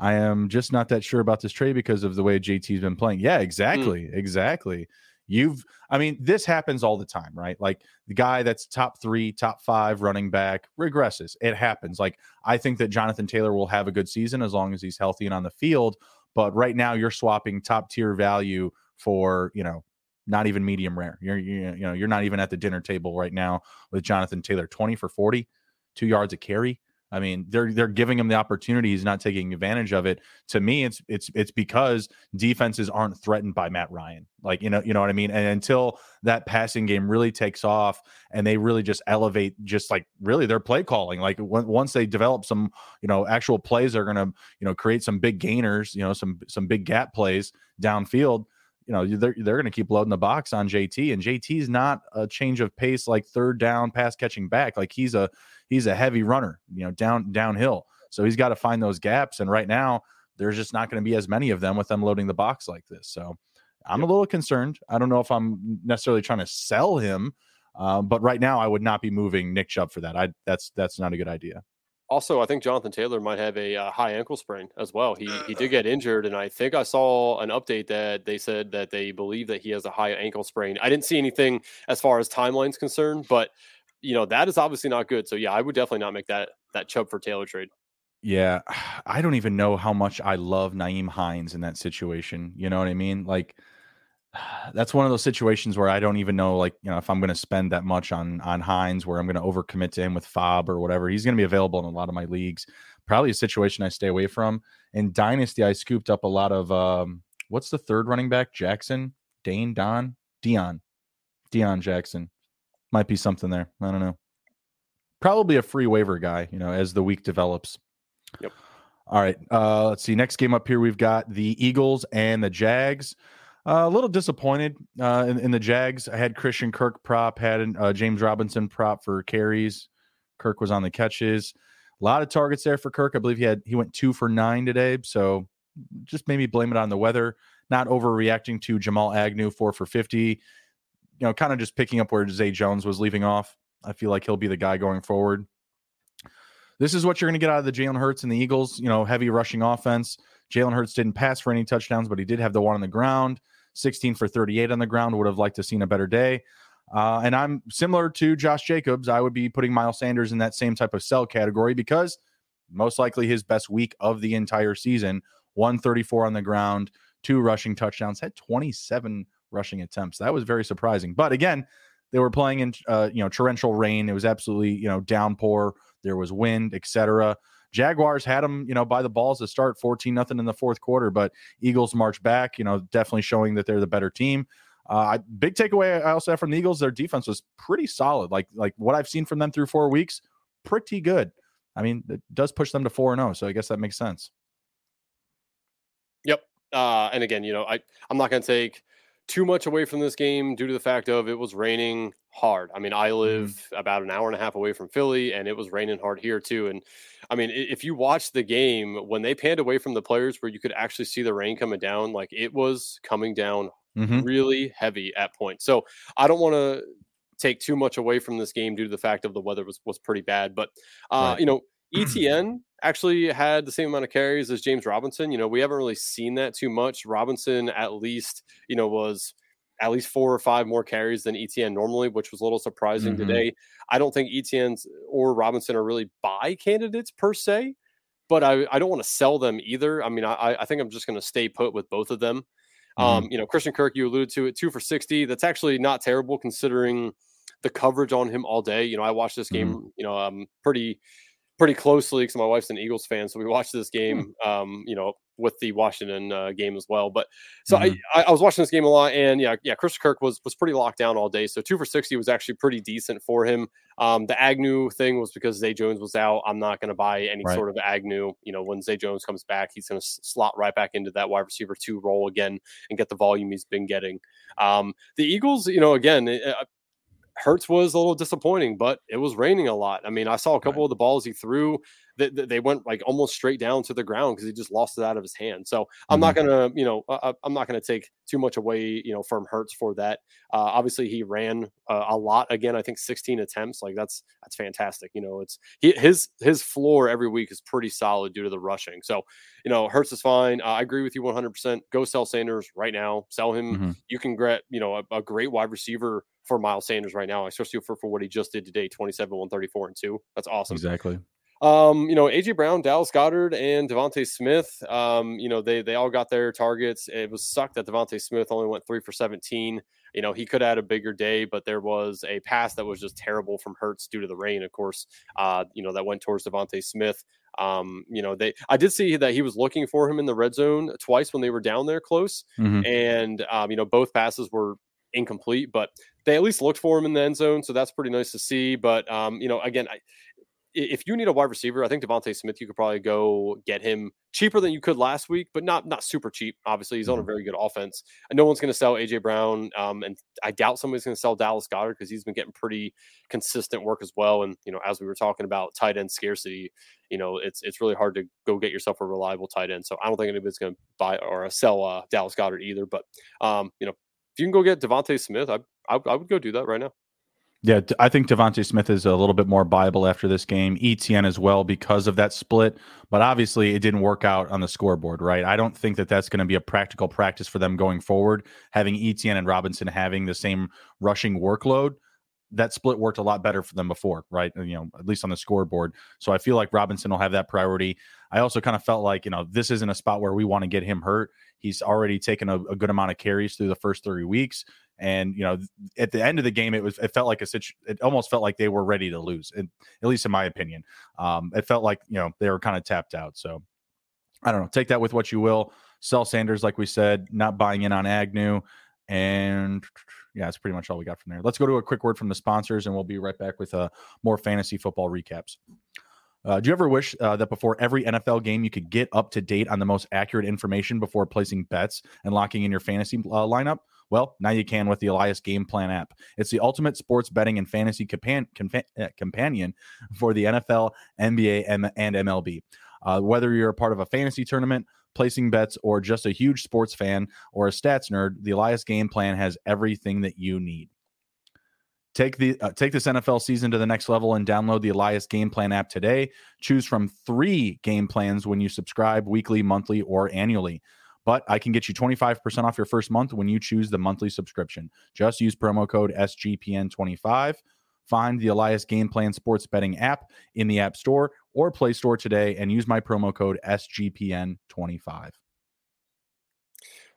I am just not that sure about this trade because of the way JT's been playing. Yeah, mm. exactly, mm. exactly. You've, I mean, this happens all the time, right? Like the guy that's top three, top five running back regresses. It happens. Like I think that Jonathan Taylor will have a good season as long as he's healthy and on the field. But right now, you're swapping top tier value for you know not even medium rare. You're you, know you're not even at the dinner table right now with Jonathan Taylor, twenty for forty, two yards a carry. I mean, they're they're giving him the opportunity. He's not taking advantage of it. To me, it's it's it's because defenses aren't threatened by Matt Ryan. Like you know, you know what I mean. And until that passing game really takes off, and they really just elevate, just like really their play calling. Like once they develop some, you know, actual plays, they're gonna you know create some big gainers. You know, some some big gap plays downfield you know they're they're going to keep loading the box on JT, and JT's not a change of pace like third down pass catching back. Like he's a he's a heavy runner, you know, down downhill. So he's got to find those gaps, and right now there's just not going to be as many of them with them loading the box like this. So I'm yep. a little concerned. I don't know if I'm necessarily trying to sell him, um, but right now I would not be moving Nick Chubb for that. I that's that's not a good idea. Also, I think Jonathan Taylor might have a uh, high ankle sprain as well. He he did get injured, and I think I saw an update that they said that they believe that he has a high ankle sprain. I didn't see anything as far as timelines concerned, but you know that is obviously not good. So yeah, I would definitely not make that that Chubb for Taylor trade. Yeah, I don't even know how much I love Nyheim Hines in that situation. You know what I mean? Like that's one of those situations where I don't even know, like, you know, if I'm going to spend that much on on Hines, where I'm going to overcommit to him with FAAB or whatever. He's going to be available in a lot of my leagues. Probably a situation I stay away from. In Dynasty, I scooped up a lot of um, what's the third running back? Jackson, Dane, Don, Dion, Deon Jackson. Might be something there. I don't know. Probably a free waiver guy, you know, as the week develops. Yep. All right. Uh, let's see. Next game up here, we've got the Eagles and the Jags. Uh, a little disappointed uh, in, in, the Jags. I had Christian Kirk prop, had uh, James Robinson prop for carries. Kirk was on the catches. A lot of targets there for Kirk. I believe he had he went two for nine today. So just maybe blame it on the weather. Not overreacting to Jamal Agnew four for fifty. You know, kind of just picking up where Zay Jones was leaving off. I feel like he'll be the guy going forward. This is what you're going to get out of the Jalen Hurts and the Eagles. You know, heavy rushing offense. Jalen Hurts didn't pass for any touchdowns, but he did have the one on the ground, 16 for 38 on the ground. Would have liked to seen a better day. Uh, and I'm similar to Josh Jacobs. I would be putting Miles Sanders in that same type of sell category because most likely his best week of the entire season 134 on the ground, two rushing touchdowns, had 27 rushing attempts. That was very surprising. But again, they were playing in uh, you know torrential rain. It was absolutely you know downpour. There was wind, etc. Jaguars had them, you know, by the balls to start 14 nothing in the fourth quarter, but Eagles march back, you know, definitely showing that they're the better team. Uh, big takeaway I also have from the Eagles, their defense was pretty solid. Like like what I've seen from them through four weeks, pretty good. I mean, it does push them to four and zero, oh, so I guess that makes sense. Yep. Uh, and again, you know, I I'm not going to take too much away from this game due to the fact of it was raining hard. I mean, I mm-hmm. live mm. about an hour and a half away from Philly, and it was raining hard here too. And I mean, if you watch the game when they panned away from the players, where you could actually see the rain coming down, like it was coming down mm-hmm. really heavy at points. So I don't want to take too much away from this game due to the fact of the weather was was pretty bad. But uh, right. you know, ETN actually had the same amount of carries as James Robinson. You know, we haven't really seen that too much. Robinson at least, you know, was at least four or five more carries than ETN normally, which was a little surprising mm-hmm. today. I don't think ETN's or Robinson are really buy candidates per se, but I, I don't want to sell them either. I mean, I, I think I'm just going to stay put with both of them. Mm-hmm. Um, you know, Christian Kirk, you alluded to it, two for 60. That's actually not terrible considering the coverage on him all day. You know, I watched this game, mm-hmm. you know, um, pretty pretty closely because my wife's an Eagles fan, so we watched this hmm. game, um, you know, with the Washington uh, game as well. But so mm-hmm. I, I was watching this game a lot, and yeah, yeah, Chris Kirk was was pretty locked down all day. So two for sixty was actually pretty decent for him. Um, the Agnew thing was because Zay Jones was out. I'm not going to buy any right. sort of Agnew. You know, when Zay Jones comes back, he's going to slot right back into that wide receiver two role again and get the volume he's been getting. Um, the Eagles, you know, again, uh, Hurts was a little disappointing, but it was raining a lot. I mean, I saw a couple right. of the balls he threw that they, went like almost straight down to the ground because he just lost it out of his hand. So I'm mm-hmm. not gonna, you know, I, am not gonna take too much away, you know, from Hurts for that. Uh, obviously, he ran uh, a lot again. I think 16 attempts. Like that's that's fantastic. You know, it's he, his his floor every week is pretty solid due to the rushing. So you know, Hurts is fine. Uh, I agree with you 100. percent Go sell Sanders right now. Sell him. Mm-hmm. You can get you know a, a great wide receiver for Miles Sanders right now, especially for, for what he just did today 27, 134, and two. That's awesome. Exactly. Um, you know, AJ Brown, Dallas Goedert, and DeVonta Smith. Um, you know, they they all got their targets. It was sucked that DeVonta Smith only went three for 17. You know, he could have had a bigger day, but there was a pass that was just terrible from Hurts due to the rain, of course. Uh, you know, that went towards DeVonta Smith. Um, you know, they I did see that he was looking for him in the red zone twice when they were down there close. Mm-hmm. And um, you know, both passes were incomplete, but they at least looked for him in the end zone, so that's pretty nice to see. But um, you know, again, I, if you need a wide receiver, I think DeVonta Smith, you could probably go get him cheaper than you could last week, but not not super cheap. Obviously, he's on a mm-hmm. very good offense. And no one's going to sell AJ Brown, um, and I doubt somebody's going to sell Dallas Goedert because he's been getting pretty consistent work as well. And you know, as we were talking about tight end scarcity, you know, it's it's really hard to go get yourself a reliable tight end. So I don't think anybody's going to buy or sell uh, Dallas Goedert either. But um, you know, you can go get DeVonta Smith, I, I I would go do that right now. Yeah, I think DeVonta Smith is a little bit more viable after this game. ETN as well because of that split, but obviously it didn't work out on the scoreboard, right? I don't think that that's going to be a practical practice for them going forward. Having ETN and Robinson having the same rushing workload, that split worked a lot better for them before, right? You know, at least on the scoreboard. So I feel like Robinson will have that priority. I also kind of felt like, you know, this isn't a spot where we want to get him hurt. He's already taken a, a good amount of carries through the first three weeks. And you know, at the end of the game, it was it felt like a situ- it almost felt like they were ready to lose, at least in my opinion. Um, it felt like you know they were kind of tapped out. So I don't know. Take that with what you will. Sell Sanders, like we said, not buying in on Agnew, and yeah, that's pretty much all we got from there. Let's go to a quick word from the sponsors, and we'll be right back with uh, more fantasy football recaps. Uh, do you ever wish uh, that before every NFL game you could get up to date on the most accurate information before placing bets and locking in your fantasy uh, lineup? Well, now you can with the Elias Game Plan app. It's the ultimate sports betting and fantasy compan- compa- uh, companion for the NFL, NBA, and, and MLB. Uh, whether you're a part of a fantasy tournament, placing bets, or just a huge sports fan or a stats nerd, the Elias Game Plan has everything that you need. Take the uh, take this NFL season to the next level and download the Elias Game Plan app today. Choose from three game plans when you subscribe weekly, monthly, or annually. But I can get you 25% off your first month when you choose the monthly subscription. Just use promo code SGPN25. Find the Elias Game Plan Sports Betting app in the App Store or Play Store today and use my promo code SGPN25.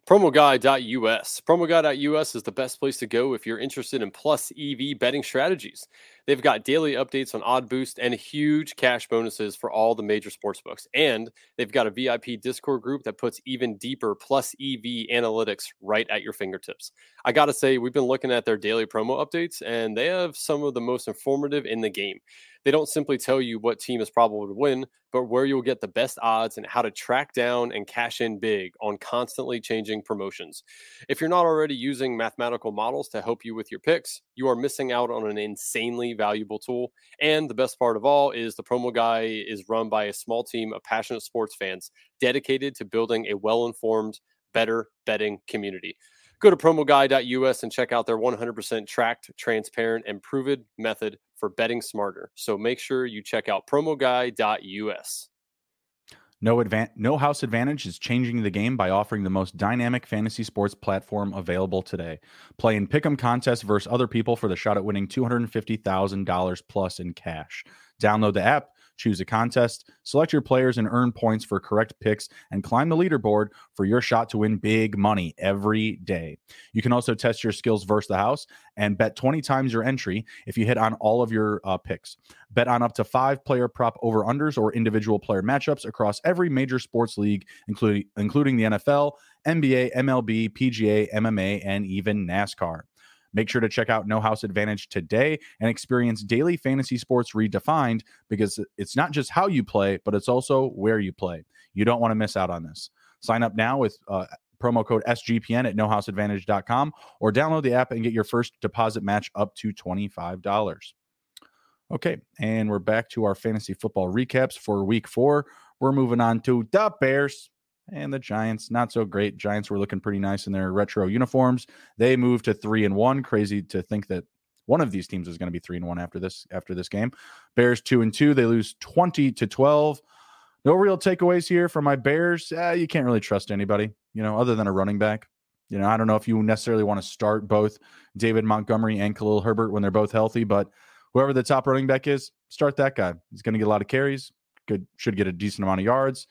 PromoGuy.us. PromoGuy.us is the best place to go if you're interested in plus EV betting strategies. They've got daily updates on Odd Boost and huge cash bonuses for all the major sports books. And they've got a VIP Discord group that puts even deeper plus EV analytics right at your fingertips. I got to say, we've been looking at their daily promo updates, and they have some of the most informative in the game. They don't simply tell you what team is probable to win, but where you'll get the best odds and how to track down and cash in big on constantly changing promotions. If you're not already using mathematical models to help you with your picks, you are missing out on an insanely valuable tool. And the best part of all is the promo guy is run by a small team of passionate sports fans dedicated to building a well informed, better betting community. Go to promoguy.us and check out their 100% tracked, transparent, and proven method for betting smarter. So make sure you check out promoguy.us. No, advan- no House Advantage is changing the game by offering the most dynamic fantasy sports platform available today. Play in pick'em contests versus other people for the shot at winning $250,000 plus in cash. Download the app Choose a contest, select your players, and earn points for correct picks, and climb the leaderboard for your shot to win big money every day. You can also test your skills versus the house and bet 20 times your entry if you hit on all of your uh, picks. Bet on up to five player prop over unders or individual player matchups across every major sports league, including including the NFL, NBA, MLB, PGA, MMA, and even NASCAR. Make sure to check out No House Advantage today and experience daily fantasy sports redefined because it's not just how you play, but it's also where you play. You don't want to miss out on this. Sign up now with uh, promo code SGPN at nohouseadvantage.com or download the app and get your first deposit match up to $25. Okay, and we're back to our fantasy football recaps for week four. We're moving on to the Bears. And the Giants, not so great. Giants were looking pretty nice in their retro uniforms. They moved to three and one. Crazy to think that one of these teams is going to be three and one after this after this game. Bears two and two. They lose twenty to twelve. No real takeaways here for my Bears. Uh, you can't really trust anybody, you know, other than a running back. You know, I don't know if you necessarily want to start both David Montgomery and Khalil Herbert when they're both healthy, but whoever the top running back is, start that guy. He's going to get a lot of carries. Good, should get a decent amount of yards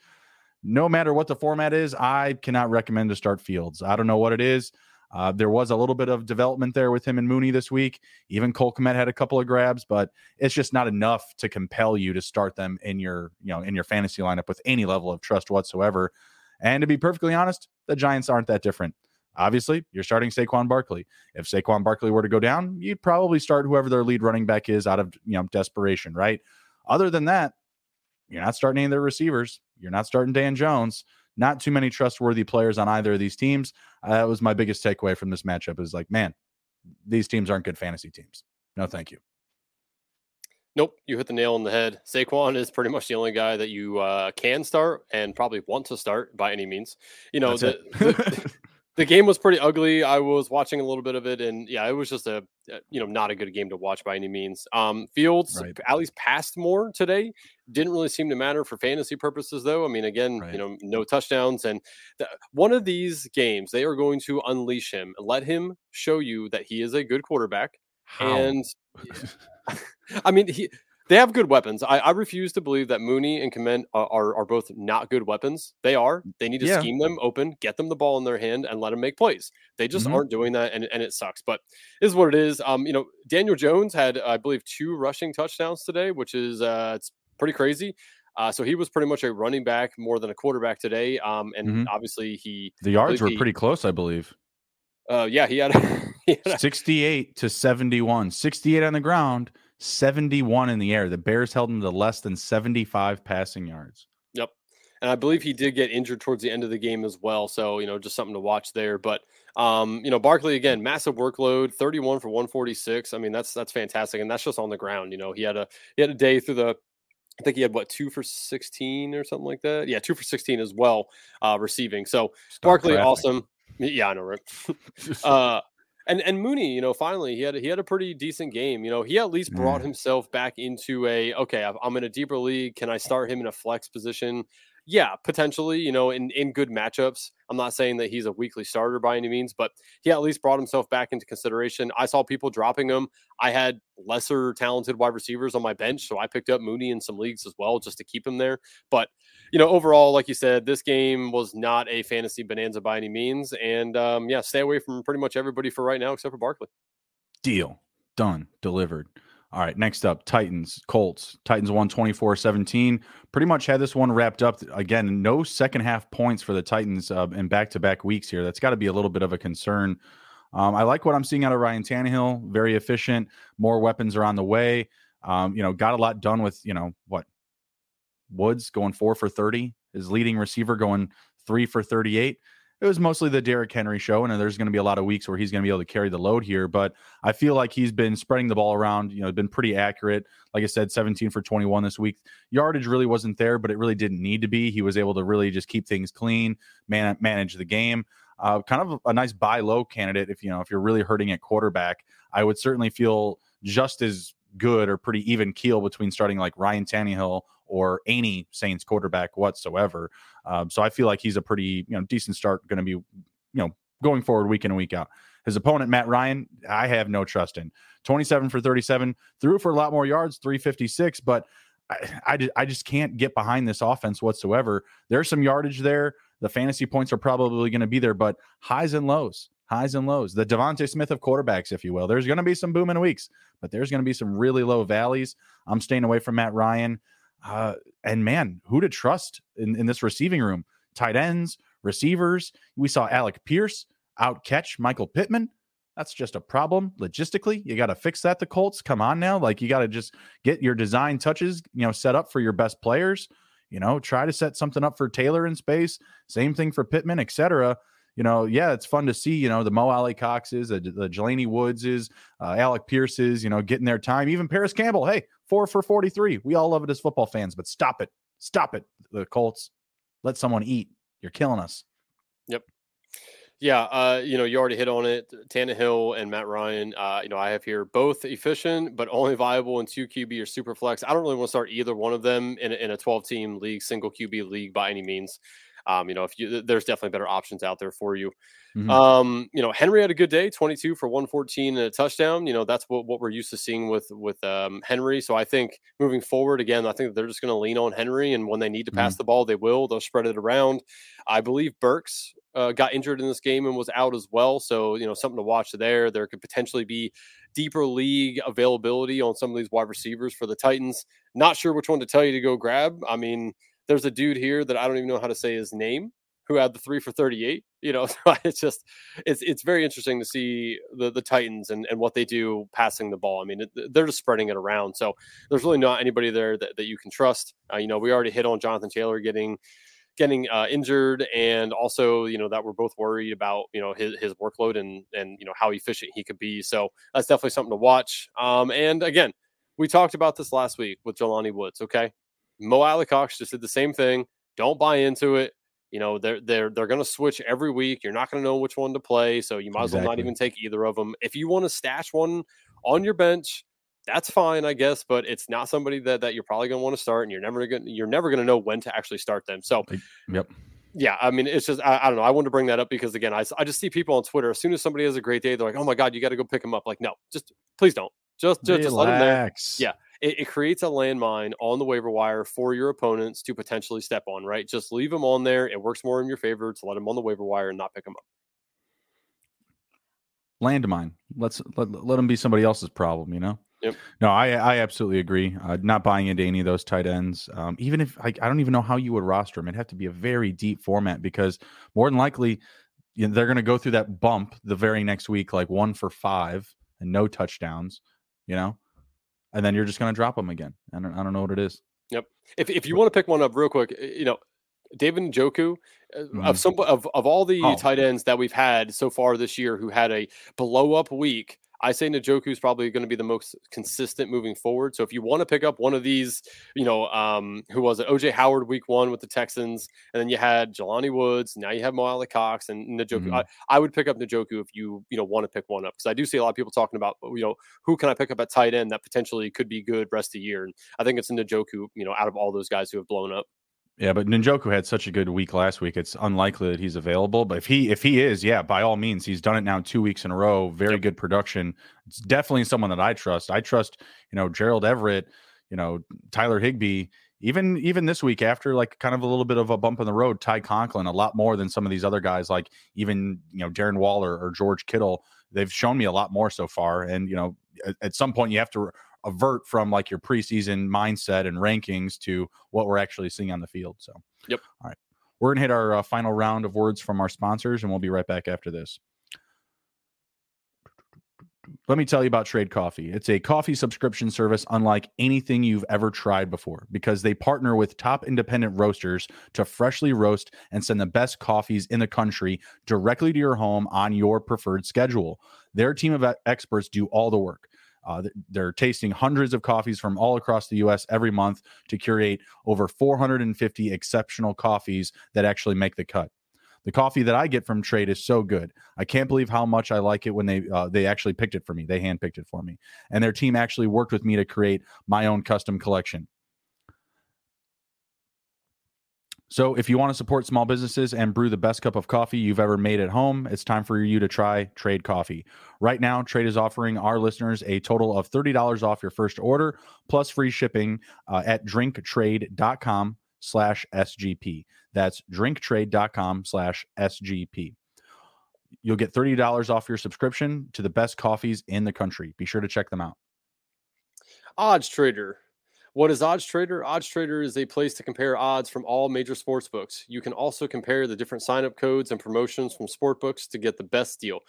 no matter what the format is, I cannot recommend to start Fields. I don't know what it is. Uh, there was a little bit of development there with him and Mooney this week. Even Cole Kmet had a couple of grabs, but it's just not enough to compel you to start them in your, you know, in your fantasy lineup with any level of trust whatsoever. And to be perfectly honest, the Giants aren't that different. Obviously, you're starting Saquon Barkley. If Saquon Barkley were to go down, you'd probably start whoever their lead running back is out of you know desperation, right? Other than that, you're not starting any of their receivers. You're not starting Dan Jones. Not too many trustworthy players on either of these teams. Uh, that was my biggest takeaway from this matchup. Is like, man, these teams aren't good fantasy teams. No, thank you. Nope, you hit the nail on the head. Saquon is pretty much the only guy that you uh, can start and probably want to start by any means. You know, the, the, the game was pretty ugly. I was watching a little bit of it, and yeah, it was just a you know not a good game to watch by any means. Um, Fields right. at least passed more today. Didn't really seem to matter for fantasy purposes, though. I mean, again, right. you know, no touchdowns, and the, one of these games they are going to unleash him, let him show you that he is a good quarterback. How? And I mean, he they have good weapons. I, I refuse to believe that Mooney and Kmet are, are, are both not good weapons. They are. They need to yeah. scheme them open, get them the ball in their hand, and let them make plays. They just mm-hmm. aren't doing that, and, and it sucks. But this is what it is. Um, you know, Daniel Jones had, I believe, two rushing touchdowns today, which is uh, it's pretty crazy. Uh, so he was pretty much a running back more than a quarterback today. Um, and mm-hmm. obviously he the yards were he, pretty close, I believe. Uh, yeah, he had, he had a, 68 to 71, 68 on the ground, 71 in the air. The Bears held him to less than 75 passing yards. Yep. And I believe he did get injured towards the end of the game as well. So, you know, just something to watch there. But um, you know, Barkley again, massive workload, 31 for 146. I mean, that's that's fantastic. And that's just on the ground. You know, he had a he had a day through the I think he had what two for 16 or something like that. Yeah, two for 16 as well, uh, receiving. So Stop Barkley, awesome. Yeah, I know, right? uh, And and Mooney, you know, finally he had he had a pretty decent game. You know, he at least brought mm. himself back into a okay. I'm in a deeper league. Can I start him in a flex position? Yeah, potentially, you know, in, in good matchups. I'm not saying that he's a weekly starter by any means, but he at least brought himself back into consideration. I saw people dropping him. I had lesser talented wide receivers on my bench, so I picked up Mooney in some leagues as well just to keep him there. But, you know, overall, like you said, this game was not a fantasy bonanza by any means. And um, yeah, stay away from pretty much everybody for right now except for Barkley. Deal. Done. Delivered. All right, next up, Titans, Colts. Titans won 24 17. Pretty much had this one wrapped up. Again, no second half points for the Titans uh, in back to back weeks here. That's got to be a little bit of a concern. Um, I like what I'm seeing out of Ryan Tannehill. Very efficient. More weapons are on the way. Um, you know, got a lot done with, you know, what? Woods going four for 30, his leading receiver going three for 38 it was mostly the Derrick Henry show, and there's going to be a lot of weeks where he's going to be able to carry the load here. But I feel like he's been spreading the ball around. You know, been pretty accurate. Like I said, 17 for 21 this week. Yardage really wasn't there, but it really didn't need to be. He was able to really just keep things clean, man, manage the game. Uh, kind of a nice buy low candidate. If you know if you're really hurting at quarterback, I would certainly feel just as good or pretty even keel between starting like Ryan Tannehill or any Saints quarterback whatsoever. Um, so I feel like he's a pretty you know decent start going to be you know going forward week in and week out. His opponent Matt Ryan, I have no trust in. 27 for 37, threw for a lot more yards, 356, but I, I, I just can't get behind this offense whatsoever. There's some yardage there. The fantasy points are probably going to be there, but highs and lows highs and lows. The DeVonta Smith of quarterbacks, if you will. There's going to be some booming weeks, but there's going to be some really low valleys. I'm staying away from Matt Ryan. Uh, and man, who to trust in, in this receiving room? Tight ends, receivers. We saw Alec Pierce out catch Michael Pittman. That's just a problem logistically. You got to fix that. The Colts, come on now. Like you got to just get your design touches, you know, set up for your best players. You know, try to set something up for Taylor in space. Same thing for Pittman, etc you know, yeah, it's fun to see, you know, the Mo Alie-Coxes, the, the Jelani Woodses, uh, Alec Pierce's, you know, getting their time. Even Parris Campbell, hey, four for 43. We all love it as football fans, but stop it. Stop it, the Colts. Let someone eat. You're killing us. Yep. Yeah, uh, you know, you already hit on it. Tannehill and Matt Ryan. Uh, you know, I have here both efficient, but only viable in two QB or super flex. I don't really want to start either one of them in in a 12 team league, single QB league by any means. Um, you know, if you there's definitely better options out there for you. Mm-hmm. Um, you know, Henry had a good day, 22 for 114 and a touchdown. You know, that's what, what we're used to seeing with with um, Henry. So I think moving forward, again, I think they're just going to lean on Henry, and when they need to pass mm-hmm. the ball, they will. They'll spread it around. I believe Burks uh, got injured in this game and was out as well. So you know, something to watch there. There could potentially be deeper league availability on some of these wide receivers for the Titans. Not sure which one to tell you to go grab. I mean there's a dude here that I don't even know how to say his name who had the three for 38 you know it's just it's it's very interesting to see the the titans and, and what they do passing the ball. I mean it, they're just spreading it around so there's really not anybody there that, that you can trust. Uh, you know we already hit on jonathan taylor getting getting uh, injured and also you know that we're both worried about you know his, his workload and and you know how efficient he could be so that's definitely something to watch. Um and again we talked about this last week with Jelani Woods okay Mo Alie-Cox just did the same thing. Don't buy into it. You know, they're they're they're going to switch every week. You're not going to know which one to play, so you might exactly. as well not even take either of them. If you want to stash one on your bench, that's fine, I guess, but it's not somebody that that you're probably going to want to start, and you're never going you're never going to know when to actually start them. So, yep. Yeah, I mean, it's just I, I, don't know. I wanted to bring that up because again, I, I just see people on Twitter as soon as somebody has a great day, they're like, "Oh my god, you got to go pick them up." Like, no, just please don't. Just just, just let them there. Yeah, it, it, creates a landmine on the waiver wire for your opponents to potentially step on, right? Just leave them on there. It works more in your favor to let them on the waiver wire and not pick them up. Landmine. Let's let, let them be somebody else's problem, you know? Yep. No, I I absolutely agree. Uh, not buying into any of those tight ends. Um, even if I, I don't even know how you would roster them. It'd have to be a very deep format because more than likely you know, they're going to go through that bump the very next week, like one for five and no touchdowns. You know, and then you're just going to drop them again. I don't, I don't know what it is. Yep. If, if you want to pick one up real quick, you know, David Njoku, uh, mm-hmm. of some of, of all the oh. tight ends that we've had so far this year who had a blow up week, I say Njoku is probably going to be the most consistent moving forward. So if you want to pick up one of these, you know, um, who was it? OJ Howard week one with the Texans, and then you had Jelani Woods. Now you have Mo Alie-Cox and Njoku. Mm-hmm. I, I, would pick up Njoku if you you know want to pick one up because I do see a lot of people talking about you know who can I pick up at tight end that potentially could be good rest of the year, and I think it's Njoku, You know, out of all those guys who have blown up. Yeah, but Njoku had such a good week last week. It's unlikely that he's available. But if he if he is, yeah, by all means, he's done it now two weeks in a row. Very yep. good production. It's definitely someone that I trust. I trust, you know, Gerald Everett, you know, Tyler Higbee. Even even this week after like kind of a little bit of a bump in the road, Ty Conklin a lot more than some of these other guys like even you know Darren Waller or George Kittle. They've shown me a lot more so far, and you know at, at some point you have to avert from like your preseason mindset and rankings to what we're actually seeing on the field. So, yep. All right. We're going to hit our uh, final round of words from our sponsors, and we'll be right back after this. Let me tell you about Trade Coffee. It's a coffee subscription service unlike anything you've ever tried before because they partner with top independent roasters to freshly roast and send the best coffees in the country directly to your home on your preferred schedule. Their team of experts do all the work uh, they're tasting hundreds of coffees from all across the US every month to curate over 450 exceptional coffees that actually make the cut. The coffee that I get from Trade is so good. I can't believe how much I like it when they uh, they actually picked it for me. They handpicked it for me, and their team actually worked with me to create my own custom collection. So, if you want to support small businesses and brew the best cup of coffee you've ever made at home, it's time for you to try Trade Coffee. Right now, Trade is offering our listeners a total of $30 off your first order plus free shipping uh, at drinktrade.com slash SGP. That's drinktrade.com slash SGP. You'll get $30 off your subscription to the best coffees in the country. Be sure to check them out. Odds Trader what is Odds Trader? Odds Trader is a place to compare odds from all major sports books. You can also compare the different sign-up codes and promotions from sport books to get the best deal.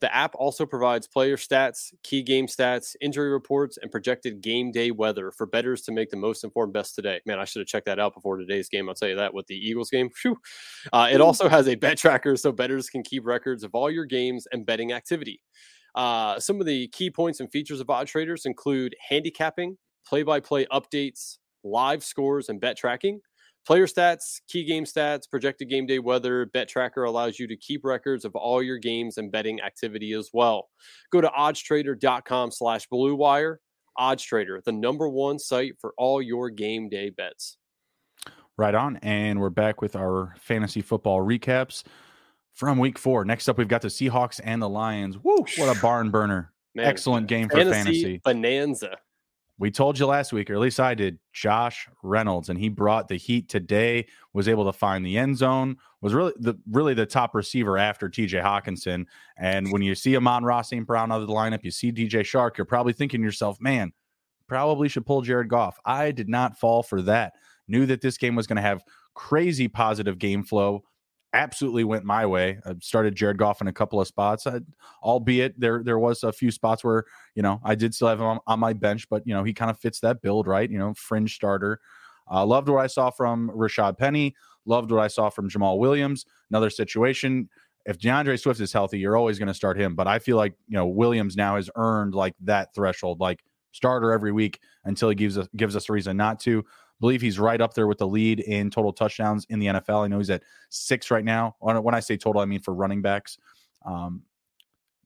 The app also provides player stats, key game stats, injury reports, and projected game day weather for bettors to make the most informed best today. Man, I should have checked that out before today's game. I'll tell you that with the Eagles game. Uh, it also has a bet tracker so bettors can keep records of all your games and betting activity. Uh, some of the key points and features of Odd Traders include handicapping, play by play updates, live scores, and bet tracking. Player stats, key game stats, projected game day weather, bet tracker allows you to keep records of all your games and betting activity as well. Go to oddstrader.com slash blue wire. Odds Trader, the number one site for all your game day bets. Right on. And we're back with our fantasy football recaps from week four. Next up, we've got the Seahawks and the Lions. Woo, what a barn burner. Man, Excellent game for fantasy, fantasy. Bonanza we told you last week, or at least I did, Josh Reynolds, and he brought the heat today, was able to find the end zone, was really the really the top receiver after TJ Hockenson. And when you see Amon-Ra St. Brown out of the lineup, you see DJ Chark. you're probably thinking yourself, man, probably should pull Jared Goff. I did not fall for that. Knew that this game was going to have crazy positive game flow absolutely went my way. I started Jared Goff in a couple of spots, I, albeit there there was a few spots where you know I did still have him on, on my bench, but you know he kind of fits that build, right? You know, fringe starter. Uh, loved what I saw from Rashaad Penny. Loved what I saw from Jamaal Williams. Another situation. If D'Andre Swift is healthy, you're always going to start him. But I feel like you know Williams now has earned like that threshold, like starter every week until he gives us gives us a reason not to believe he's right up there with the lead in total touchdowns in the NFL. I know he's at six right now. When I say total, I mean for running backs. Um,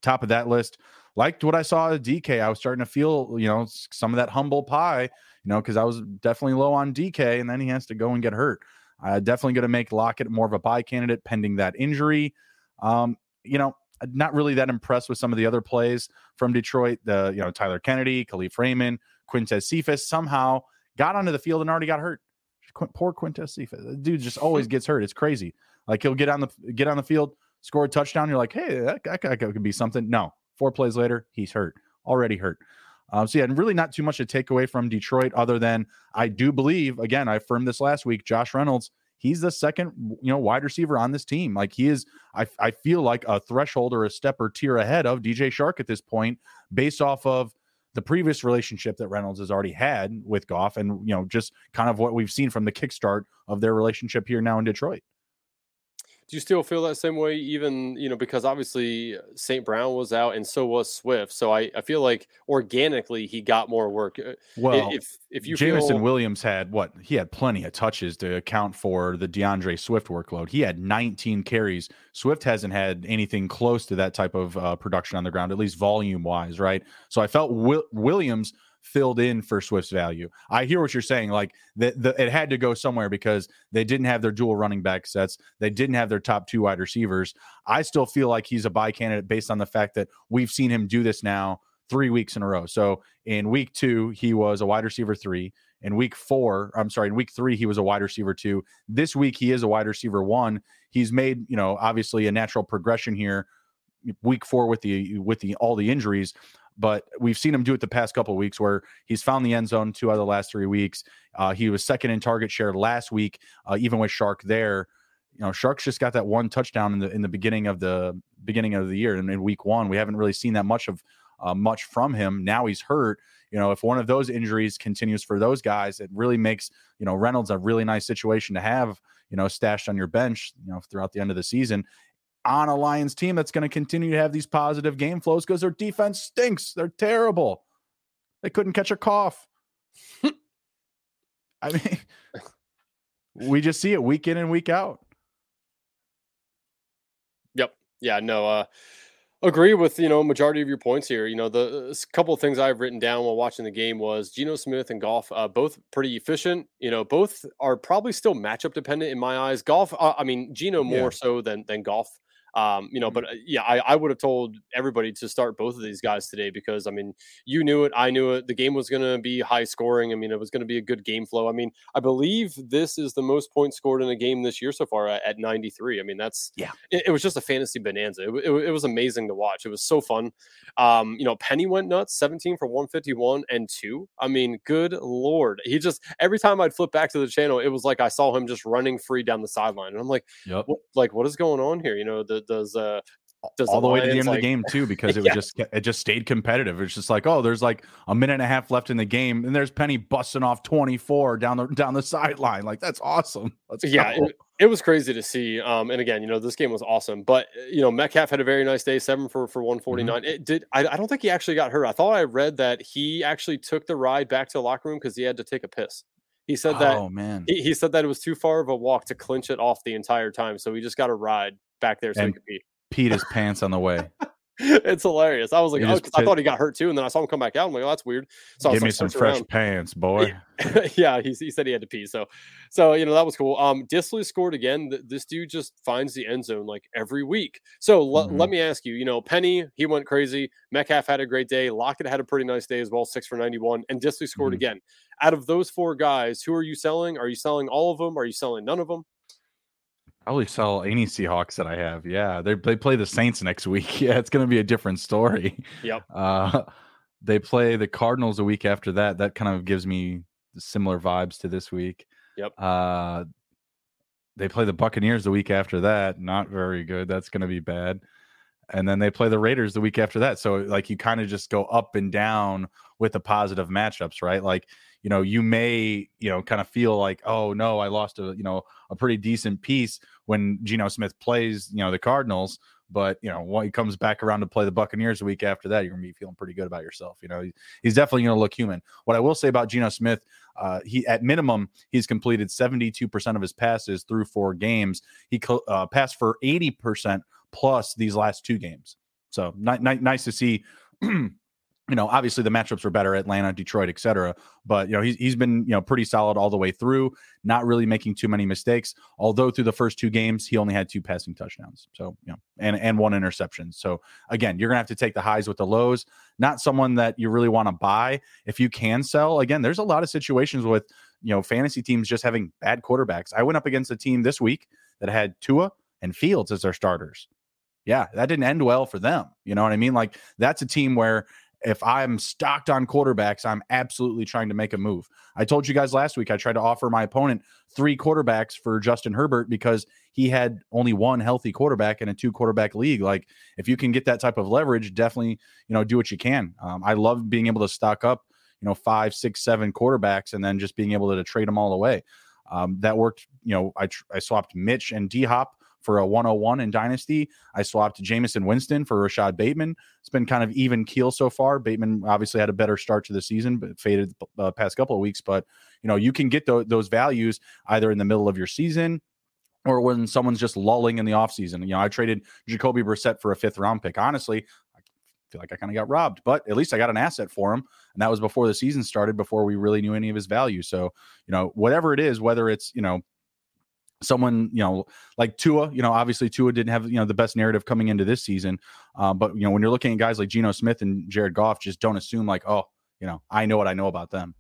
top of that list. Liked what I saw at DK. I was starting to feel, you know, some of that humble pie, you know, because I was definitely low on DK, and then he has to go and get hurt. Uh, definitely going to make Lockett more of a buy candidate pending that injury. Um, you know, not really that impressed with some of the other plays from Detroit. The you know Tyler Kennedy, Kalif Raymond, Quintez Cephus. Somehow got onto the field and already got hurt. Poor Quintez Cephus. The dude just always gets hurt. It's crazy. Like he'll get on the get on the field, score a touchdown. You're like, hey, that, that, could be something. No, four plays later, he's hurt. Already hurt. Um, so yeah, really not too much to take away from Detroit, other than I do believe. Again, I affirmed this last week. Josh Reynolds, he's the second, you know, wide receiver on this team. Like he is, I, I feel like a threshold or a step or tier ahead of DJ Chark at this point, based off of the previous relationship that Reynolds has already had with Goff, and you know, just kind of what we've seen from the kickstart of their relationship here now in Detroit. Do you still feel that same way? Even you know because obviously St. Brown was out and so was Swift. So I, I feel like organically he got more work. Uh, well, if if you Jameson feel, Williams had what he had plenty of touches to account for the D'Andre Swift workload. He had 19 carries. Swift hasn't had anything close to that type of uh, production on the ground, at least volume wise, right? So I felt Will- Williams filled in for Swift's value. I hear what you're saying. Like the, the, it had to go somewhere because they didn't have their dual running back sets. They didn't have their top two wide receivers. I still feel like he's a buy candidate based on the fact that we've seen him do this now three weeks in a row. So in week two, he was a wide receiver three. In week four, I'm sorry, in week three, he was a wide receiver two. This week, he is a wide receiver one. He's made, you know, obviously a natural progression here week four with the with the all the injuries but we've seen him do it the past couple weeks where he's found the end zone two out of the last three weeks. Uh, he was second in target share last week, uh, even with Chark there. You know, Chark's just got that one touchdown in the in the beginning of the beginning of the year, and in week one, we haven't really seen that much of uh, much from him. Now he's hurt. You know, if one of those injuries continues for those guys, it really makes you know Reynolds a really nice situation to have. You know, stashed on your bench. You know, throughout the end of the season, on a Lions team that's going to continue to have these positive game flows because their defense stinks. They're terrible. They couldn't catch a cough. I mean, we just see it week in and week out. Yep. Yeah. No. Uh, agree with you know majority of your points here. You know, the couple of things I've written down while watching the game was Geno Smith and Goff uh, both pretty efficient. You know, both are probably still matchup dependent in my eyes. Goff, uh, I mean, Geno more yeah. so than than Goff um, you know, mm-hmm. but uh, yeah, I, I would have told everybody to start both of these guys today because I mean, you knew it, I knew it. The game was going to be high scoring. I mean, it was going to be a good game flow. I mean, I believe this is the most points scored in a game this year so far at, at 93. I mean, that's yeah, it, it was just a fantasy bonanza. It, it, it, was amazing to watch. It was so fun. Um, you know, Penny went nuts, 17 for 151 and two. I mean, good lord, he just every time I'd flip back to the channel, it was like I saw him just running free down the sideline, and I'm like, yep. what, like what is going on here? You know, the does uh does all the, way to the end like... of the game too because it was just it just stayed competitive. It's just like oh, there's like a minute and a half left in the game, and there's Penny busting off 24 down the down the sideline. Like that's awesome. Let's yeah, it, it, was crazy to see. Um, and again, you know, this game was awesome. But uh, you know, Metcalf had a very nice day, seven for for 149. Mm-hmm. It did. I, I don't think he actually got hurt. I thought I read that he actually took the ride back to the locker room because he had to take a piss. He said that. Oh man. He, he, said that it was too far of a walk to clinch it off the entire time, so he just got a ride back there so and, he could be peed his pants on the way. it's hilarious. I was like, oh, I thought he got hurt too, and then I saw him come back out. I'm like, oh, that's weird. So give me like, some fresh around. pants, boy. yeah, he, he said he had to pee. So, so you know that was cool. Um, Dissly scored again. This dude just finds the end zone like every week. So mm-hmm. let me ask you. You know, Penny he went crazy. Metcalf had a great day. Lockett had a pretty nice day as well, six for 91, and Dissly scored mm-hmm. again. Out of those four guys, who are you selling? Are you selling all of them? Are you selling none of them? Probably sell any Seahawks that I have. Yeah, they they play the Saints next week. Yeah, it's going to be a different story. Yep. Uh, they play the Cardinals a week after that. That kind of gives me similar vibes to this week. Yep. Uh, they play the Buccaneers the week after that. Not very good. That's going to be bad. And then they play the Raiders the week after that. So like you kind of just go up and down with the positive matchups, right? Like you know, you may, you know, kind of feel like, oh no, I lost a, you know, a pretty decent piece when Geno Smith plays, you know, the Cardinals. But you know, when he comes back around to play the Buccaneers a week after that, you're gonna be feeling pretty good about yourself. You know, he's definitely gonna look human. What I will say about Geno Smith, uh, he at minimum he's completed 72% of his passes through four games. He uh, passed for 80% plus these last two games. So ni- ni- nice to see you know, obviously the matchups were better, Atlanta, Detroit, et cetera. But you know, he's he's been you know pretty solid all the way through, not really making too many mistakes. Although through the first two games, he only had two passing touchdowns. So you know, and and one interception. So again, you're gonna have to take the highs with the lows. Not someone that you really want to buy. If you can sell, again, there's a lot of situations with you know fantasy teams just having bad quarterbacks. I went up against a team this week that had Tua and Fields as their starters. Yeah, that didn't end well for them. You know what I mean? Like that's a team where if I'm stocked on quarterbacks, I'm absolutely trying to make a move. I told you guys last week I tried to offer my opponent three quarterbacks for Justin Herbert because he had only one healthy quarterback in a two quarterback league. Like if you can get that type of leverage, definitely you know do what you can. Um, I love being able to stock up you know five, six, seven quarterbacks and then just being able to, to trade them all away. Um, that worked. You know, I tr- I swapped Mitch and D Hop for a 101 in Dynasty. I swapped Jameis Winston for Rashod Bateman. It's been kind of even keel so far. Bateman obviously had a better start to the season, but faded the uh, past couple of weeks. But you know, you can get th- those values either in the middle of your season or when someone's just lulling in the offseason. You know, I traded Jacoby Brissett for a fifth round pick. Honestly, I feel like I kind of got robbed, but at least I got an asset for him. And that was before the season started, before we really knew any of his value. So, you know, whatever it is, whether it's, you know, someone you know like Tua, you know, obviously Tua didn't have you know the best narrative coming into this season, uh, but you know when you're looking at guys like Geno Smith and Jared Goff, just don't assume like oh you know I know what I know about them.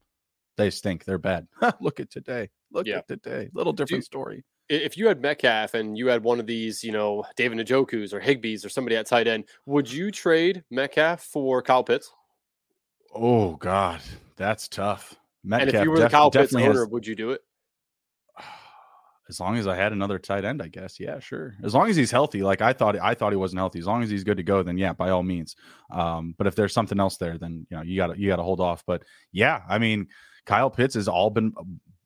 They stink. They're bad. Look at today. Look yeah. at today. Little different story if you had Metcalf and you had one of these, you know, David Njoku's or Higbee's or somebody at tight end, would you trade Metcalf for Kyle Pitts? Oh God, that's tough. Metcalf and if you were the Kyle Pitts owner, has... would you do it? As long as I had another tight end, I guess. Yeah, sure. As long as he's healthy, like I thought, I thought he wasn't healthy. As long as he's good to go, then yeah, by all means. Um, but if there's something else there, then you know you got to you got to hold off. But yeah, I mean, Kyle Pitts has all been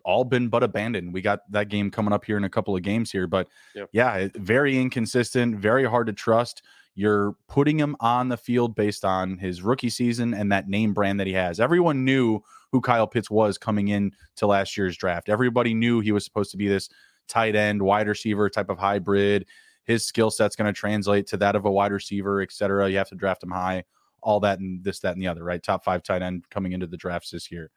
all been but abandoned. We got that game coming up here in a couple of games here, but yep. yeah, very inconsistent, very hard to trust. You're putting him on the field based on his rookie season and that name brand that he has. Everyone knew who Kyle Pitts was coming in to last year's draft. Everybody knew he was supposed to be this tight end, wide receiver type of hybrid. His skill set's going to translate to that of a wide receiver, et cetera. You have to draft him high, all that and this, that, and the other, right? Top five tight end coming into the drafts this year.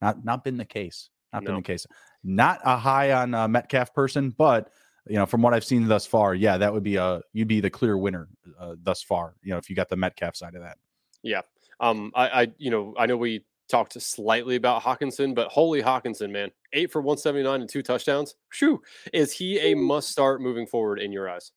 Not not been the case. Not no. been the case. Not a high on uh, Metcalf person, but you know, from what I've seen thus far, yeah, that would be a you'd be the clear winner uh, thus far. You know, if you got the Metcalf side of that. Yeah. Um. I. I. You know. I know we talked slightly about Hockenson, but holy Hockenson, man, eight for one seventy nine and two touchdowns. Shoo! Is he a must start moving forward in your eyes?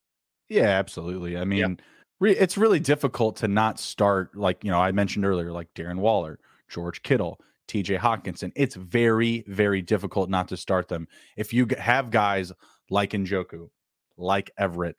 Yeah, absolutely. I mean, yeah. re- it's really difficult to not start like you know I mentioned earlier, like Darren Waller, George Kittle. TJ Hockenson. It's very, very difficult not to start them. If you have guys like Njoku, like Everett,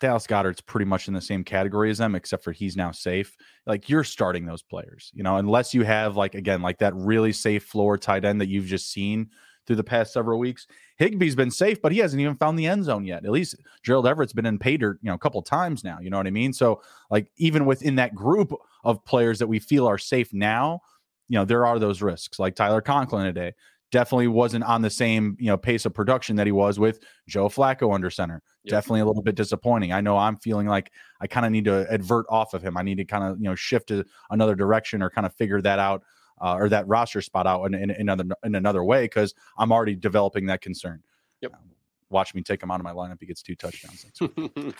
Dallas Goedert's pretty much in the same category as them, except for he's now safe. Like you're starting those players, you know, unless you have like again, like that really safe floor tight end that you've just seen through the past several weeks. Higbee's been safe, but he hasn't even found the end zone yet. At least Gerald Everett's been in pay dirt, you know, a couple times now. You know what I mean? So, like, even within that group of players that we feel are safe now, you know, there are those risks. Like Tyler Conklin today definitely wasn't on the same, you know, pace of production that he was with Joe Flacco under center. Yep. Definitely a little bit disappointing. I know I'm feeling like I kind of need to advert off of him. I need to kind of, you know, shift to another direction or kind of figure that out uh, or that roster spot out in, in, in another in another way because I'm already developing that concern. Yep. Um, watch me take him out of my lineup. He gets two touchdowns.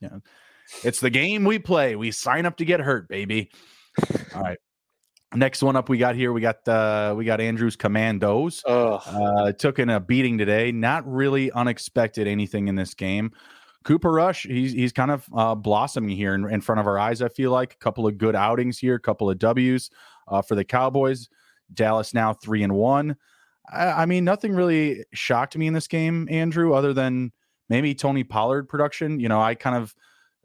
yeah. It's the game we play. We sign up to get hurt, baby. All right. Next one up, we got here. We got uh, we got Andrews Commandos. Uh, took in a beating today. Not really unexpected anything in this game. Cooper Rush, he's he's kind of uh, blossoming here in, in, front of our eyes. I feel like a couple of good outings here, a couple of Ws uh, for the Cowboys. Dallas now three and one. I, I mean, nothing really shocked me in this game, Andrew, other than maybe Tony Pollard production. You know, I kind of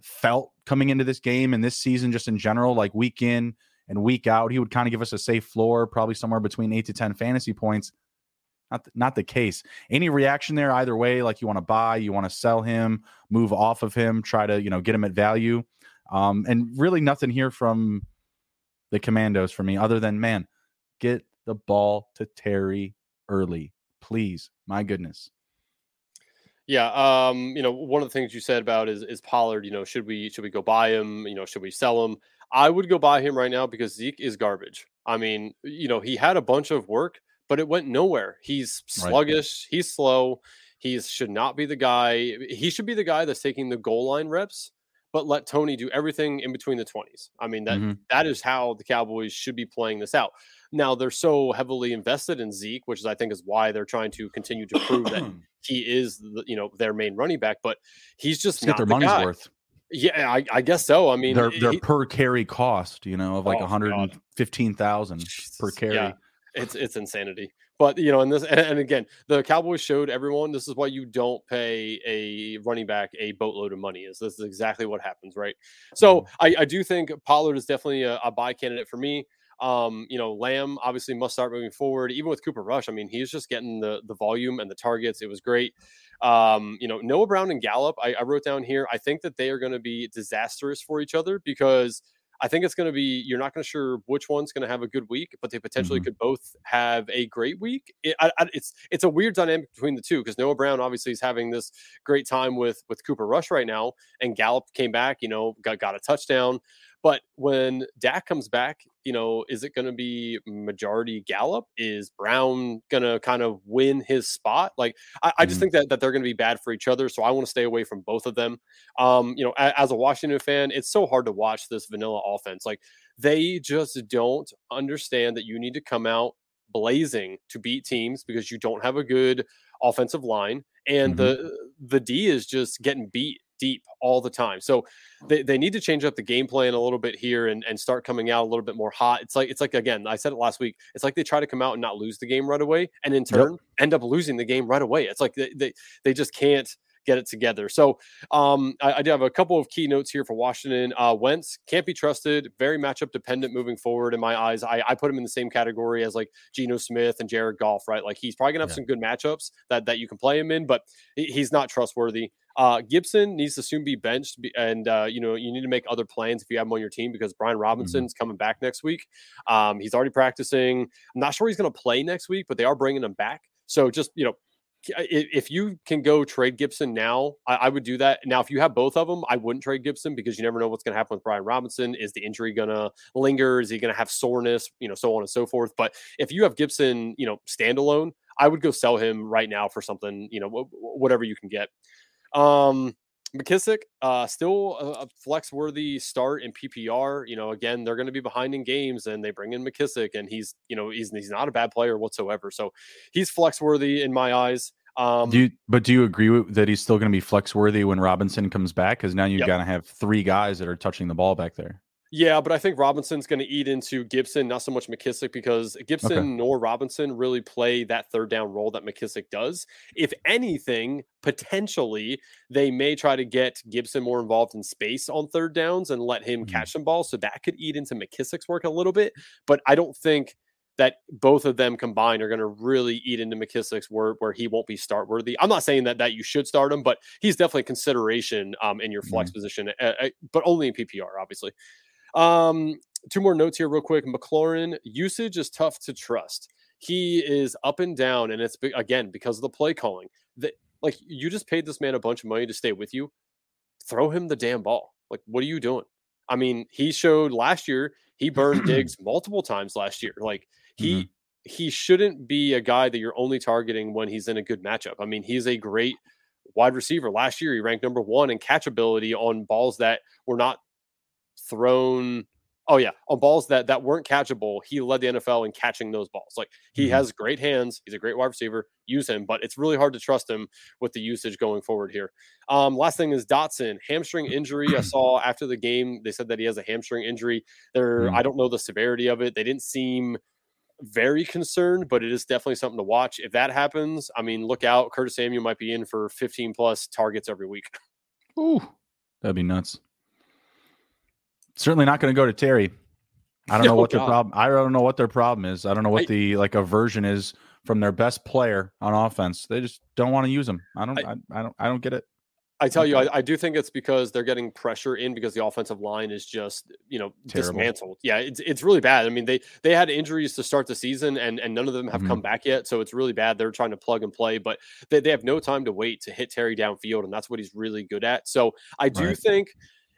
felt coming into this game and this season, just in general, like week in and week out, he would kind of give us a safe floor, probably somewhere between eight to 10 fantasy points. Not, not the case. Any reaction there either way, like you want to buy, you want to sell him, move off of him, try to, you know, get him at value. Um, and really nothing here from the commandos for me other than, man, get the ball to Terry early, please. My goodness. Yeah, um, you know, one of the things you said about is is Pollard. You know, should we should we go buy him? You know, should we sell him? I would go buy him right now because Zeke is garbage. I mean, you know, he had a bunch of work, but it went nowhere. He's sluggish. Right. He's slow. He should not be the guy. He should be the guy that's taking the goal line reps, but let Tony do everything in between the 20s. I mean, that mm-hmm. that is how the Cowboys should be playing this out. Now they're so heavily invested in Zeke, which is I think is why they're trying to continue to prove that he is, the, you know, their main running back. But he's just get their money's guy. worth. Yeah, I, I, guess so. I mean, their their per carry cost, you know, of like oh, one hundred fifteen thousand per carry. Yeah, it's it's insanity. But you know, and this and, and, again, the Cowboys showed everyone this is why you don't pay a running back a boatload of money. Is this is exactly what happens, right? So mm-hmm. I, I do think Pollard is definitely a, a buy candidate for me. Um, you know, Lamb obviously must start moving forward. Even with Cooper Rush, I mean, he's just getting the the volume and the targets. It was great. Um, you know, Noah Brown and Gallup, I, I wrote down here. I think that they are going to be disastrous for each other because I think it's going to be you're not going to sure which one's going to have a good week, but they potentially mm-hmm. could both have a great week. It, I, I, it's it's a weird dynamic between the two because Noah Brown obviously is having this great time with with Cooper Rush right now, and Gallup came back, you know, got got a touchdown. But when Dak comes back, you know, is it going to be majority Gallup? Is Brown going to kind of win his spot? Like, I, I just mm-hmm. think that, that they're going to be bad for each other. So I want to stay away from both of them. Um, you know, a, as a Washington fan, it's so hard to watch this vanilla offense. Like, they just don't understand that you need to come out blazing to beat teams because you don't have a good offensive line and mm-hmm. the the D is just getting beat deep all the time. So they, they need to change up the game plan a little bit here and, and start coming out a little bit more hot. It's like it's like again, I said it last week. It's like they try to come out and not lose the game right away, and in turn yep. end up losing the game right away. It's like they they, they just can't get it together. So um, I, I, do have a couple of key notes here for Washington. Uh, Wentz can't be trusted, very matchup dependent moving forward in my eyes. I, I, put him in the same category as like Geno Smith and Jared Goff, right? Like he's probably gonna have yeah. some good matchups that that you can play him in, but he's not trustworthy. Uh, Gibson needs to soon be benched, and uh, you know you need to make other plans if you have him on your team because Brian Robinson's mm-hmm. coming back next week. Um, he's already practicing. I'm not sure he's going to play next week, but they are bringing him back. So just you know if you can go trade Gibson now, I, would do that. Now, if you have both of them, I wouldn't trade Gibson because you never know what's going to happen with Brian Robinson. Is the injury going to linger? Is he going to have soreness? You know, so on and so forth. But if you have Gibson, you know, standalone, I would go sell him right now for something, you know, whatever you can get. Um, McKissic, uh, still a, a flex worthy start in PPR. You know, again, they're going to be behind in games and they bring in McKissic, and he's, you know, he's, he's not a bad player whatsoever. So he's flex worthy in my eyes. Um, do you, but do you agree with, that he's still going to be flex worthy when Robinson comes back? Because now you've yep. got to have three guys that are touching the ball back there. Yeah, but I think Robinson's going to eat into Gibson, not so much McKissic, because Gibson okay. nor Robinson really play that third down role that McKissic does. If anything, potentially they may try to get Gibson more involved in space on third downs and let him mm-hmm. catch some balls. So that could eat into McKissic's work a little bit. But I don't think that both of them combined are going to really eat into McKissic's where where he won't be start worthy. I'm not saying that that you should start him, but he's definitely consideration um, in your flex mm-hmm. position, uh, uh, but only in PPR, obviously. Um, two more notes here, real quick. McLaurin usage is tough to trust. He is up and down, and it's again because of the play calling. That like you just paid this man a bunch of money to stay with you. Throw him the damn ball. Like, what are you doing? I mean, he showed last year he burned Diggs multiple times last year. Like he mm-hmm. he shouldn't be a guy that you're only targeting when he's in a good matchup. I mean, he's a great wide receiver. Last year, he ranked number one in catchability on balls that were not thrown oh yeah on balls that that weren't catchable he led the nfl in catching those balls like he mm-hmm. has great hands he's a great wide receiver use him but it's really hard to trust him with the usage going forward here um last thing is dotson hamstring injury i saw after the game they said that he has a hamstring injury there mm-hmm. i don't know the severity of it they didn't seem very concerned but it is definitely something to watch if that happens i mean look out curtis samuel might be in for 15 plus targets every week Ooh, that'd be nuts certainly not going to go to Terry. I don't know what God. their problem. I don't know what their problem is. I don't know what I, the like aversion is from their best player on offense. They just don't want to use him. I don't. I, I, I don't. I don't get it. I tell you, I, I, do think it's because they're getting pressure in because the offensive line is just you know Terrible. dismantled. Yeah, it's it's really bad. I mean they they had injuries to start the season and and none of them have mm-hmm. come back yet, so it's really bad. They're trying to plug and play, but they, they have no time to wait to hit Terry downfield, and that's what he's really good at. So I do right. think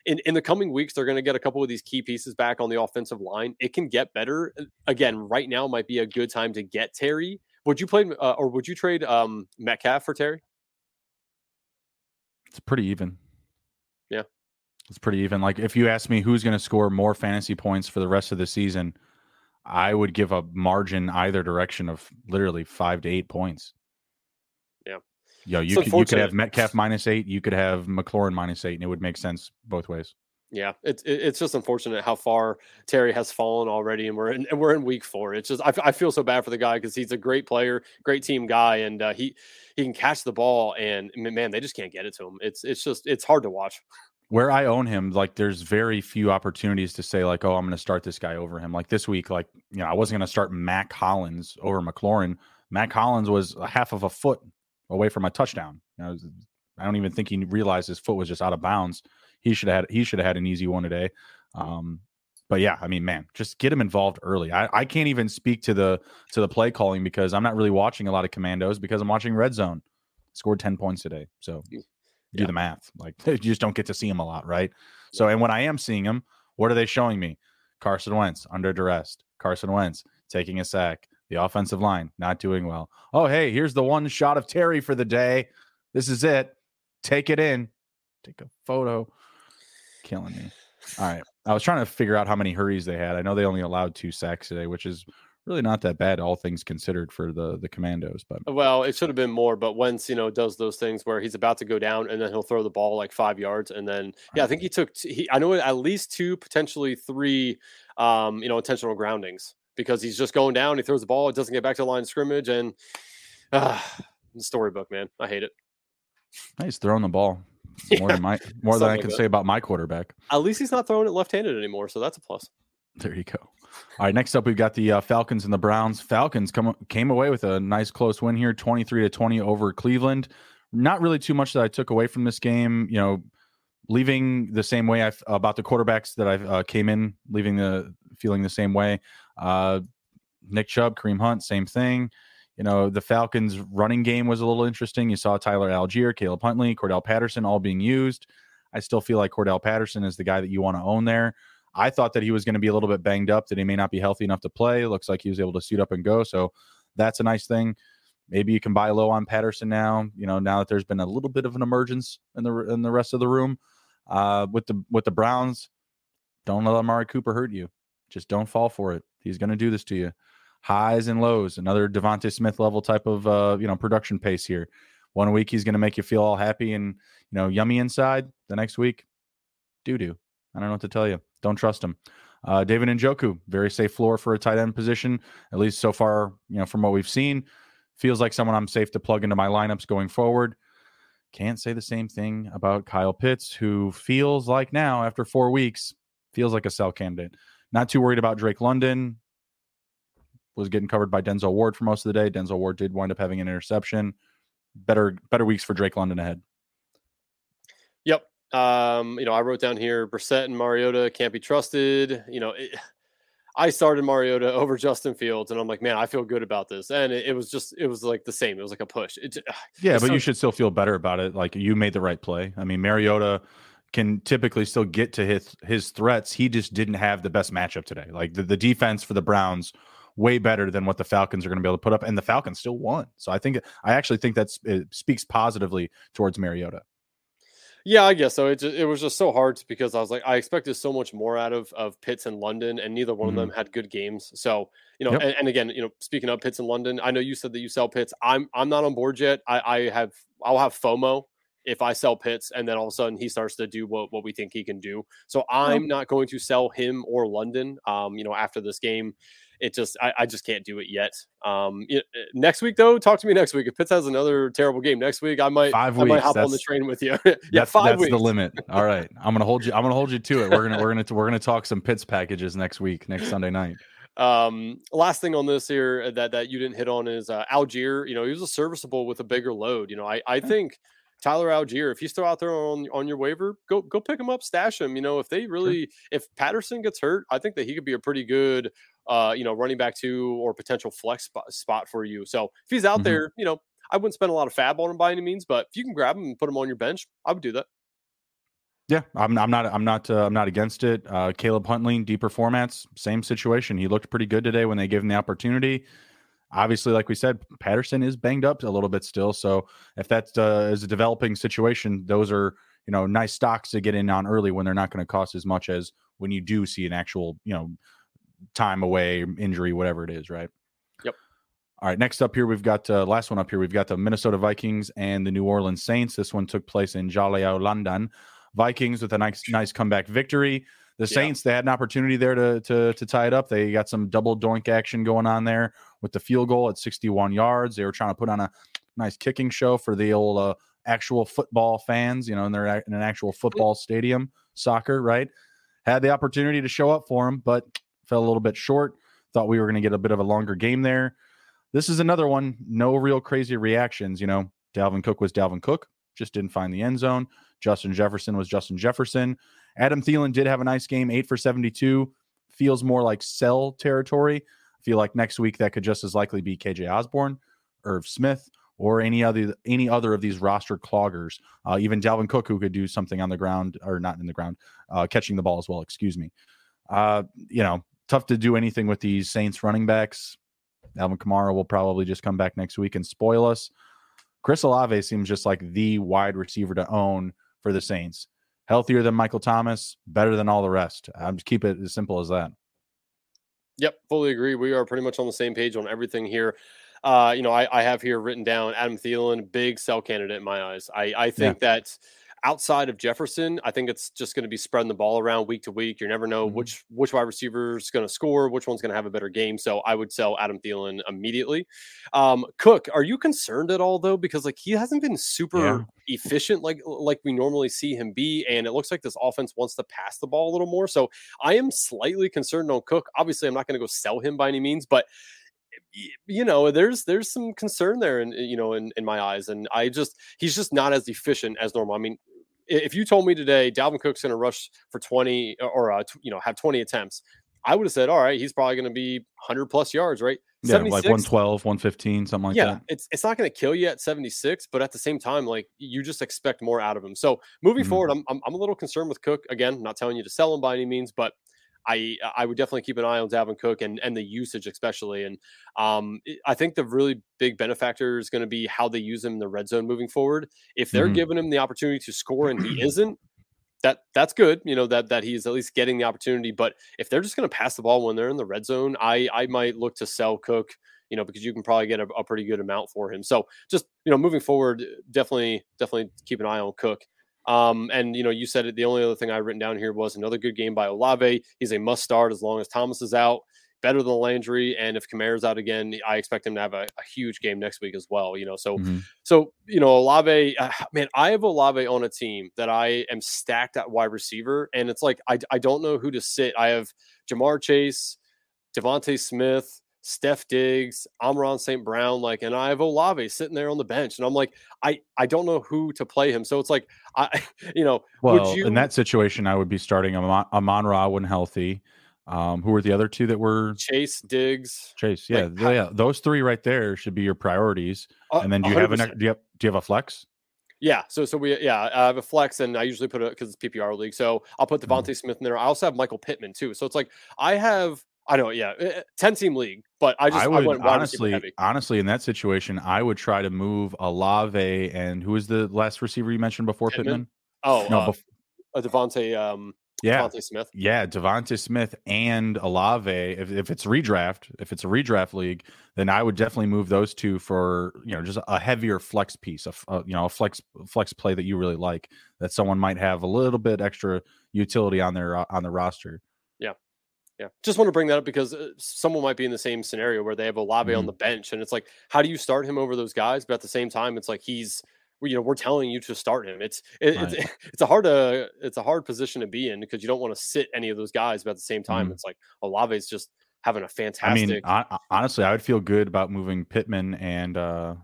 in, in the coming weeks, they're going to get a couple of these key pieces back on the offensive line. It can get better. Uh, again, right now might be a good time to get Terry. Would you play uh, or would you trade um, Metcalf for Terry? It's pretty even. Yeah. It's pretty even. Like if you ask me who's going to score more fantasy points for the rest of the season, I would give a margin either direction of literally five to eight points. Yo, you could, you could have Metcalf minus eight. You could have McLaurin minus eight, and it would make sense both ways. Yeah, it's it's just unfortunate how far Terry has fallen already, and we're in and we're in week four. It's just I, I feel so bad for the guy because he's a great player, great team guy, and uh, he he can catch the ball, and man, they just can't get it to him. It's it's just it's hard to watch. where I own him, like there's very few opportunities to say like, oh, I'm going to start this guy over him. Like this week, like you know, I wasn't going to start Mack Hollins over McLaurin. Mack Hollins was a half of a foot away from a touchdown. You know, I don't even think he realized his foot was just out of bounds. He should have had he should have had an easy one today. Um, but yeah, I mean, man, just get him involved early. I, I can't even speak to the to the play calling because I'm not really watching a lot of commandos because I'm watching red zone. Scored 10 points today. So do the math. Like you just don't get to see him a lot, right? So and when I am seeing him, what are they showing me? Carson Wentz under duress. Carson Wentz taking a sack. The offensive line not doing well. Oh, hey, here's the one shot of Terry for the day. This is it. Take it in. Take a photo. Killing me. All right. I was trying to figure out how many hurries they had. I know they only allowed two sacks today, which is really not that bad, all things considered, for the the Commandos. But well, it should have been more. But Wentz, you know, does those things where he's about to go down and then he'll throw the ball like five yards, and then yeah, I think he took he I know at least two, potentially three, um, you know, intentional groundings because he's just going down. He throws the ball, it doesn't get back to the line of scrimmage, and uh, storybook, man, I hate it. He's throwing the ball. More than my more than I can say about my quarterback. At least he's not throwing it left-handed anymore, so that's a plus. There you go. All right, next up we've got the uh, Falcons and the Browns. Falcons come came away with a nice close win here, 23 to 20 over Cleveland. Not really too much that I took away from this game, you know, leaving the same way I about the quarterbacks that I uh, came in, leaving the feeling the same way. Uh, Nick Chubb, Kareem Hunt, same thing. You know, the Falcons' running game was a little interesting. You saw Tyler Allgeier, Caleb Huntley, Cordarrelle Patterson all being used. I still feel like Cordarrelle Patterson is the guy that you want to own there. I thought that he was going to be a little bit banged up, that he may not be healthy enough to play. Looks like he was able to suit up and go. So that's a nice thing. Maybe you can buy low on Patterson now. You know, now that there's been a little bit of an emergence in the in the rest of the room. Uh, with the with the Browns, don't let Amari Cooper hurt you. Just don't fall for it. He's going to do this to you highs and lows. Another DeVonta Smith level type of uh, you know production pace here. One week he's going to make you feel all happy and you know yummy inside. The next week, doo doo. I don't know what to tell you. Don't trust him. Uh, David Njoku, very safe floor for a tight end position, at least so far. You know from what we've seen, feels like someone I'm safe to plug into my lineups going forward. Can't say the same thing about Kyle Pitts, who feels like now after four weeks feels like a sell candidate. Not too worried about Drake London was getting covered by Denzel Ward for most of the day. Denzel Ward did wind up having an interception. Better better weeks for Drake London ahead. Yep. Um, you know, I wrote down here Brissett and Mariota can't be trusted. You know, it, I started Mariota over Justin Fields, and I'm like, man, I feel good about this. And it, it was just, it was like the same. It was like a push. It, yeah, but you should still feel better about it. Like you made the right play. I mean, Mariota can typically still get to his his threats. He just didn't have the best matchup today. Like the, the defense for the Browns way better than what the Falcons are going to be able to put up, and the Falcons still won. So I think I actually think that speaks positively towards Mariota. Yeah, I guess so. It just, it was just so hard because I was like, I expected so much more out of of Pitts and London, and neither one mm-hmm. of them had good games. So you know, yep. and, and, again, you know, speaking of Pitts and London, I know you said that you sell Pitts. I'm I'm not on board yet. I, I have I'll have FOMO if I sell Pitts and then all of a sudden he starts to do what, what we think he can do. So I'm not going to sell him or London. Um, you know, after this game, it just I, I just can't do it yet. Um, it, eh, next week though, talk to me next week. If Pitts has another terrible game next week, I might five I might hop on the train with you. yeah, that's, five that's weeks. the limit. All right, I'm gonna hold you. I'm gonna hold you to it. We're gonna we're gonna we're gonna talk some Pitts packages next week, next Sunday night. Um, last thing on this here that that you didn't hit on is uh, Allgeier. You know, he was a serviceable with a bigger load. You know, I I think. Tyler Allgeier, if he's still out there on on your waiver, go go pick him up, stash him. You know, if they really, sure. if Patterson gets hurt, I think that he could be a pretty good, uh, you know, running back two or potential flex spot, spot for you. So if he's out mm-hmm. there, you know, I wouldn't spend a lot of fab on him by any means, but if you can grab him and put him on your bench, I would do that. Yeah, I'm, I'm not. I'm not. Uh, I'm not against it. Uh, Caleb Huntley, deeper formats, same situation. He looked pretty good today when they gave him the opportunity obviously, like we said, Patterson is banged up a little bit still. So if that uh, is a developing situation, those are you know nice stocks to get in on early when they're not going to cost as much as when you do see an actual you know time away, injury, whatever it is, right? Yep. All right. Next up here, we've got uh, last one up here. We've got the Minnesota Vikings and the New Orleans Saints. This one took place in Jaleo, London. Vikings with a nice nice comeback victory. The Saints yeah. they had an opportunity there to to to tie it up. They got some double doink action going on there with the field goal at 61 yards. They were trying to put on a nice kicking show for the old uh, actual football fans, you know, and they're in an actual football stadium, soccer, right? Had the opportunity to show up for them, but fell a little bit short. Thought we were going to get a bit of a longer game there. This is another one, no real crazy reactions. You know, Dalvin Cook was Dalvin Cook, just didn't find the end zone. Justin Jefferson was Justin Jefferson. Adam Thielen did have a nice game, eight for 72. Feels more like sell territory. Feel like next week that could just as likely be KJ Osborn, Irv Smith, or any other any other of these roster cloggers. Uh, even Dalvin Cook, who could do something on the ground or not in the ground, uh, catching the ball as well. Excuse me. Uh, you know, tough to do anything with these Saints running backs. Alvin Kamara will probably just come back next week and spoil us. Chris Olave seems just like the wide receiver to own for the Saints. Healthier than Michael Thomas, better than all the rest. I'm just keep it as simple as that. Yep, fully agree. We are pretty much on the same page on everything here. Uh, you know, I, I have here written down Adam Thielen, big sell candidate in my eyes. I, I think yeah. that outside of Jefferson, I think it's just going to be spreading the ball around week to week. You never know mm-hmm. which which wide receiver is going to score, which one's going to have a better game. So I would sell Adam Thielen immediately. Um, Cook, are you concerned at all though? Because like he hasn't been super yeah. efficient like like we normally see him be, and it looks like this offense wants to pass the ball a little more. So I am slightly concerned on Cook. Obviously, I'm not going to go sell him by any means, but you know there's there's some concern there in you know in, in my eyes and i just he's just not as efficient as normal i mean if you told me today Dalvin Cook's going to rush for 20 or uh, you know have 20 attempts, I would have said, all right, he's probably going to be 100 plus yards, right? Yeah, like 112, 115, something like yeah, that. Yeah, it's it's not going to kill you at 76, but at the same time, like you just expect more out of him. So moving mm-hmm. forward, I'm, I'm I'm a little concerned with Cook. Again, not telling you to sell him by any means, but I I would definitely keep an eye on Dalvin Cook and and the usage especially. And um, I think the really big benefactor is going to be how they use him in the red zone moving forward. If they're mm-hmm. giving him the opportunity to score and he isn't, that that's good. You know that that he's at least getting the opportunity. But if they're just going to pass the ball when they're in the red zone, I I might look to sell Cook. You know because you can probably get a, a pretty good amount for him. So just you know moving forward, definitely definitely keep an eye on Cook. Um, and you know, you said it. The only other thing I've written down here was another good game by Olave. He's a must start as long as Thomas is out. Better than Landry, and if Kamara's out again, I expect him to have a, a huge game next week as well. You know, so mm-hmm. so you know, Olave, uh, man, I have Olave on a team that I am stacked at wide receiver, and it's like I I don't know who to sit. I have Ja'Marr Chase, DeVonta Smith, Steph Diggs, Amon-Ra St. Brown, like, and I have Olave sitting there on the bench, and I'm like, I I don't know who to play him. So it's like, I, you know, well, you... in that situation, I would be starting Amon, Amon Ra when healthy. Um, who were the other two that were Chase Diggs? Chase, yeah, like, yeah, those three right there should be your priorities. Uh, and then do you 100%. have an do you have do you have a flex? Yeah, so so we yeah I have a flex and I usually put it because it's PPR league, so I'll put DeVonta mm. Smith in there. I also have Michael Pittman too, so it's like I have I know, yeah, eh, eh, ten team league, but I just I would I honestly, honestly, in that situation, I would try to move Olave and who was the last receiver you mentioned before Pittman? Pittman? Oh, no, uh, bef- uh, DeVonta, um, yeah, DeVonta Smith, yeah, DeVonta Smith and Olave. If if it's redraft, if it's a redraft league, then I would definitely move those two for you know just a heavier flex piece, of uh, you know a flex flex play that you really like that someone might have a little bit extra utility on their uh, on the roster. Yeah, just want to bring that up because uh, someone might be in the same scenario where they have Olave mm-hmm. on the bench, and it's like, how do you start him over those guys? But at the same time, it's like he's, you know, we're telling you to start him. It's it, right. it's it's a hard uh it's a hard position to be in because you don't want to sit any of those guys, but at the same time, mm-hmm. it's like Olave's just having a fantastic. I mean, I, honestly, I would feel good about moving Pittman and uh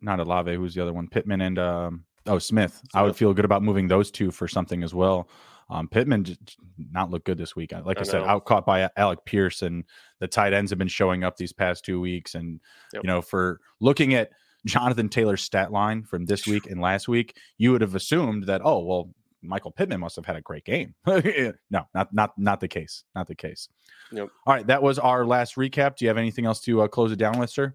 not Olave. Who's the other one? Pittman and um oh Smith. Smith. I would feel good about moving those two for something as well. Um, Pittman did not look good this week. Like I, I said, out caught by Alec Pierce, and the tight ends have been showing up these past two weeks. And yep. you know, for looking at Jonathan Taylor's stat line from this week and last week, you would have assumed that oh well, Michael Pittman must have had a great game. no, not not not the case. Not the case. Nope. All right, that was our last recap. Do you have anything else to uh, close it down with, sir?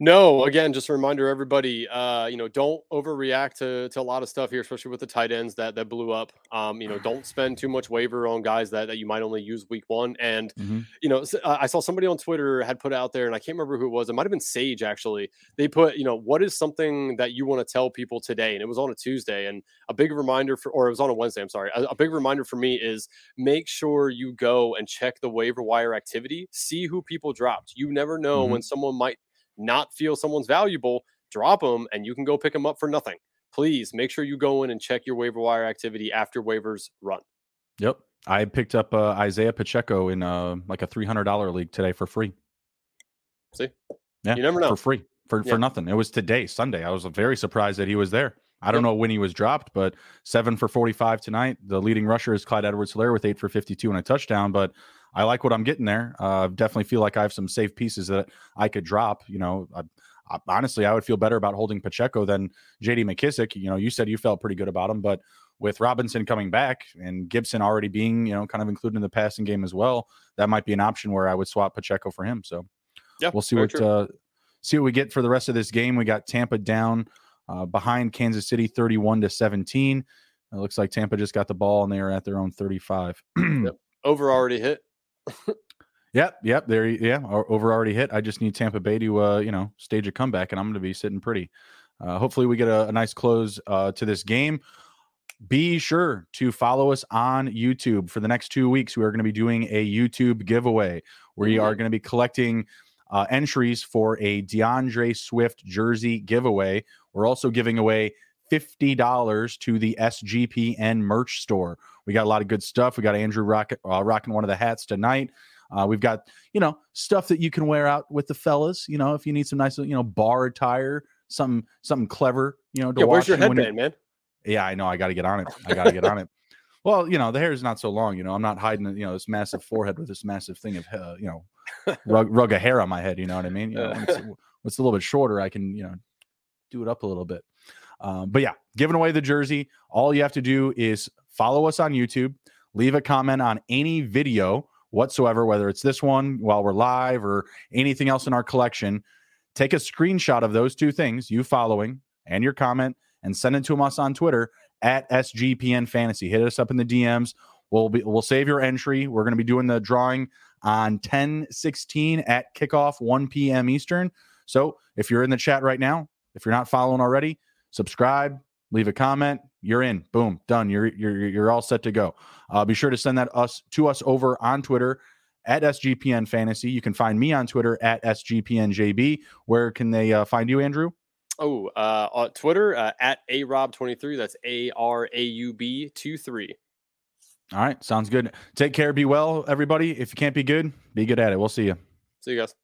No, again, just a reminder, everybody. Uh, you know, don't overreact to, to a lot of stuff here, especially with the tight ends that that blew up. Um, you know, don't spend too much waiver on guys that, that you might only use week one. And mm-hmm. you know, I saw somebody on Twitter had put out there, and I can't remember who it was. It might have been Sage actually. They put, you know, what is something that you want to tell people today? And it was on a Tuesday, and a big reminder for, or it was on a Wednesday. I'm sorry. A, a big reminder for me is make sure you go and check the waiver wire activity, see who people dropped. You never know mm-hmm. when someone might not feel someone's valuable, drop them and you can go pick them up for nothing. Please make sure you go in and check your waiver wire activity after waivers run. Yep. I picked up uh, Isaiah Pacheco in uh, like a $300 league today for free. See? Yeah. You never know. For free, for, Yeah. for nothing. It was today, Sunday. I was very surprised that he was there. I don't know when he was dropped, but seven for 45 tonight. The leading rusher is Clyde Edwards Hilaire with eight for 52 and a touchdown. But I like what I'm getting there. Uh, definitely feel like I have some safe pieces that I could drop. You know, I, I, honestly, I would feel better about holding Pacheco than JD McKissic. You know, you said you felt pretty good about him, but with Robinson coming back and Gibson already being, you know, kind of included in the passing game as well, that might be an option where I would swap Pacheco for him. So Yeah, we'll see what uh, see what we get for the rest of this game. We got Tampa down uh, behind Kansas City, thirty-one to seventeen. It looks like Tampa just got the ball and they are at their own thirty-five. Yep. Over already hit. Yep, yep. There, yeah, over already hit. I just need Tampa Bay to, uh, you know, stage a comeback, and I'm going to be sitting pretty. Uh, hopefully, we get a, a nice close uh, to this game. Be sure to follow us on YouTube for the next two weeks. We are going to be doing a YouTube giveaway. We are going to be collecting uh, entries for a D'Andre Swift jersey giveaway. We're also giving away fifty dollars to the SGPN merch store. We got a lot of good stuff. We got Andrew rock, uh, rocking one of the hats tonight. Uh, we've got you know stuff that you can wear out with the fellas. You know, if you need some nice you know bar attire, something something clever. You know, to Yeah, where's your when you- headband, man? yeah, I know. I got to get on it. I got to get on it. Well, you know, the hair is not so long. You know, I'm not hiding, you know, this massive forehead with this massive thing of, uh, you know, rug, rug of hair on my head. You know what I mean? You know, it's, when it's a little bit shorter, I can, you know, do it up a little bit. Um, but yeah, giving away the jersey. All you have to do is follow us on YouTube, leave a comment on any video whatsoever, whether it's this one while we're live or anything else in our collection. Take a screenshot of those two things, you following and your comment, and send it to us on Twitter at SGPN Fantasy. Hit us up in the DMs. We'll be we'll save your entry. We're going to be doing the drawing on 10 16 at kickoff 1 p.m. Eastern. So if you're in the chat right now, if you're not following already, subscribe, leave a comment. You're in. Boom, done. You're you're you're all set to go. Uh, be sure to send that us to us over on Twitter at SGPN Fantasy. You can find me on Twitter at SGPNJB. Where can they uh, find you, Andrew? Oh, uh, on Twitter uh, at a Raub 23 That's A R A U B 2 3. All right, sounds good. Take care. Be well, everybody. If you can't be good, be good at it. We'll see you. See you guys.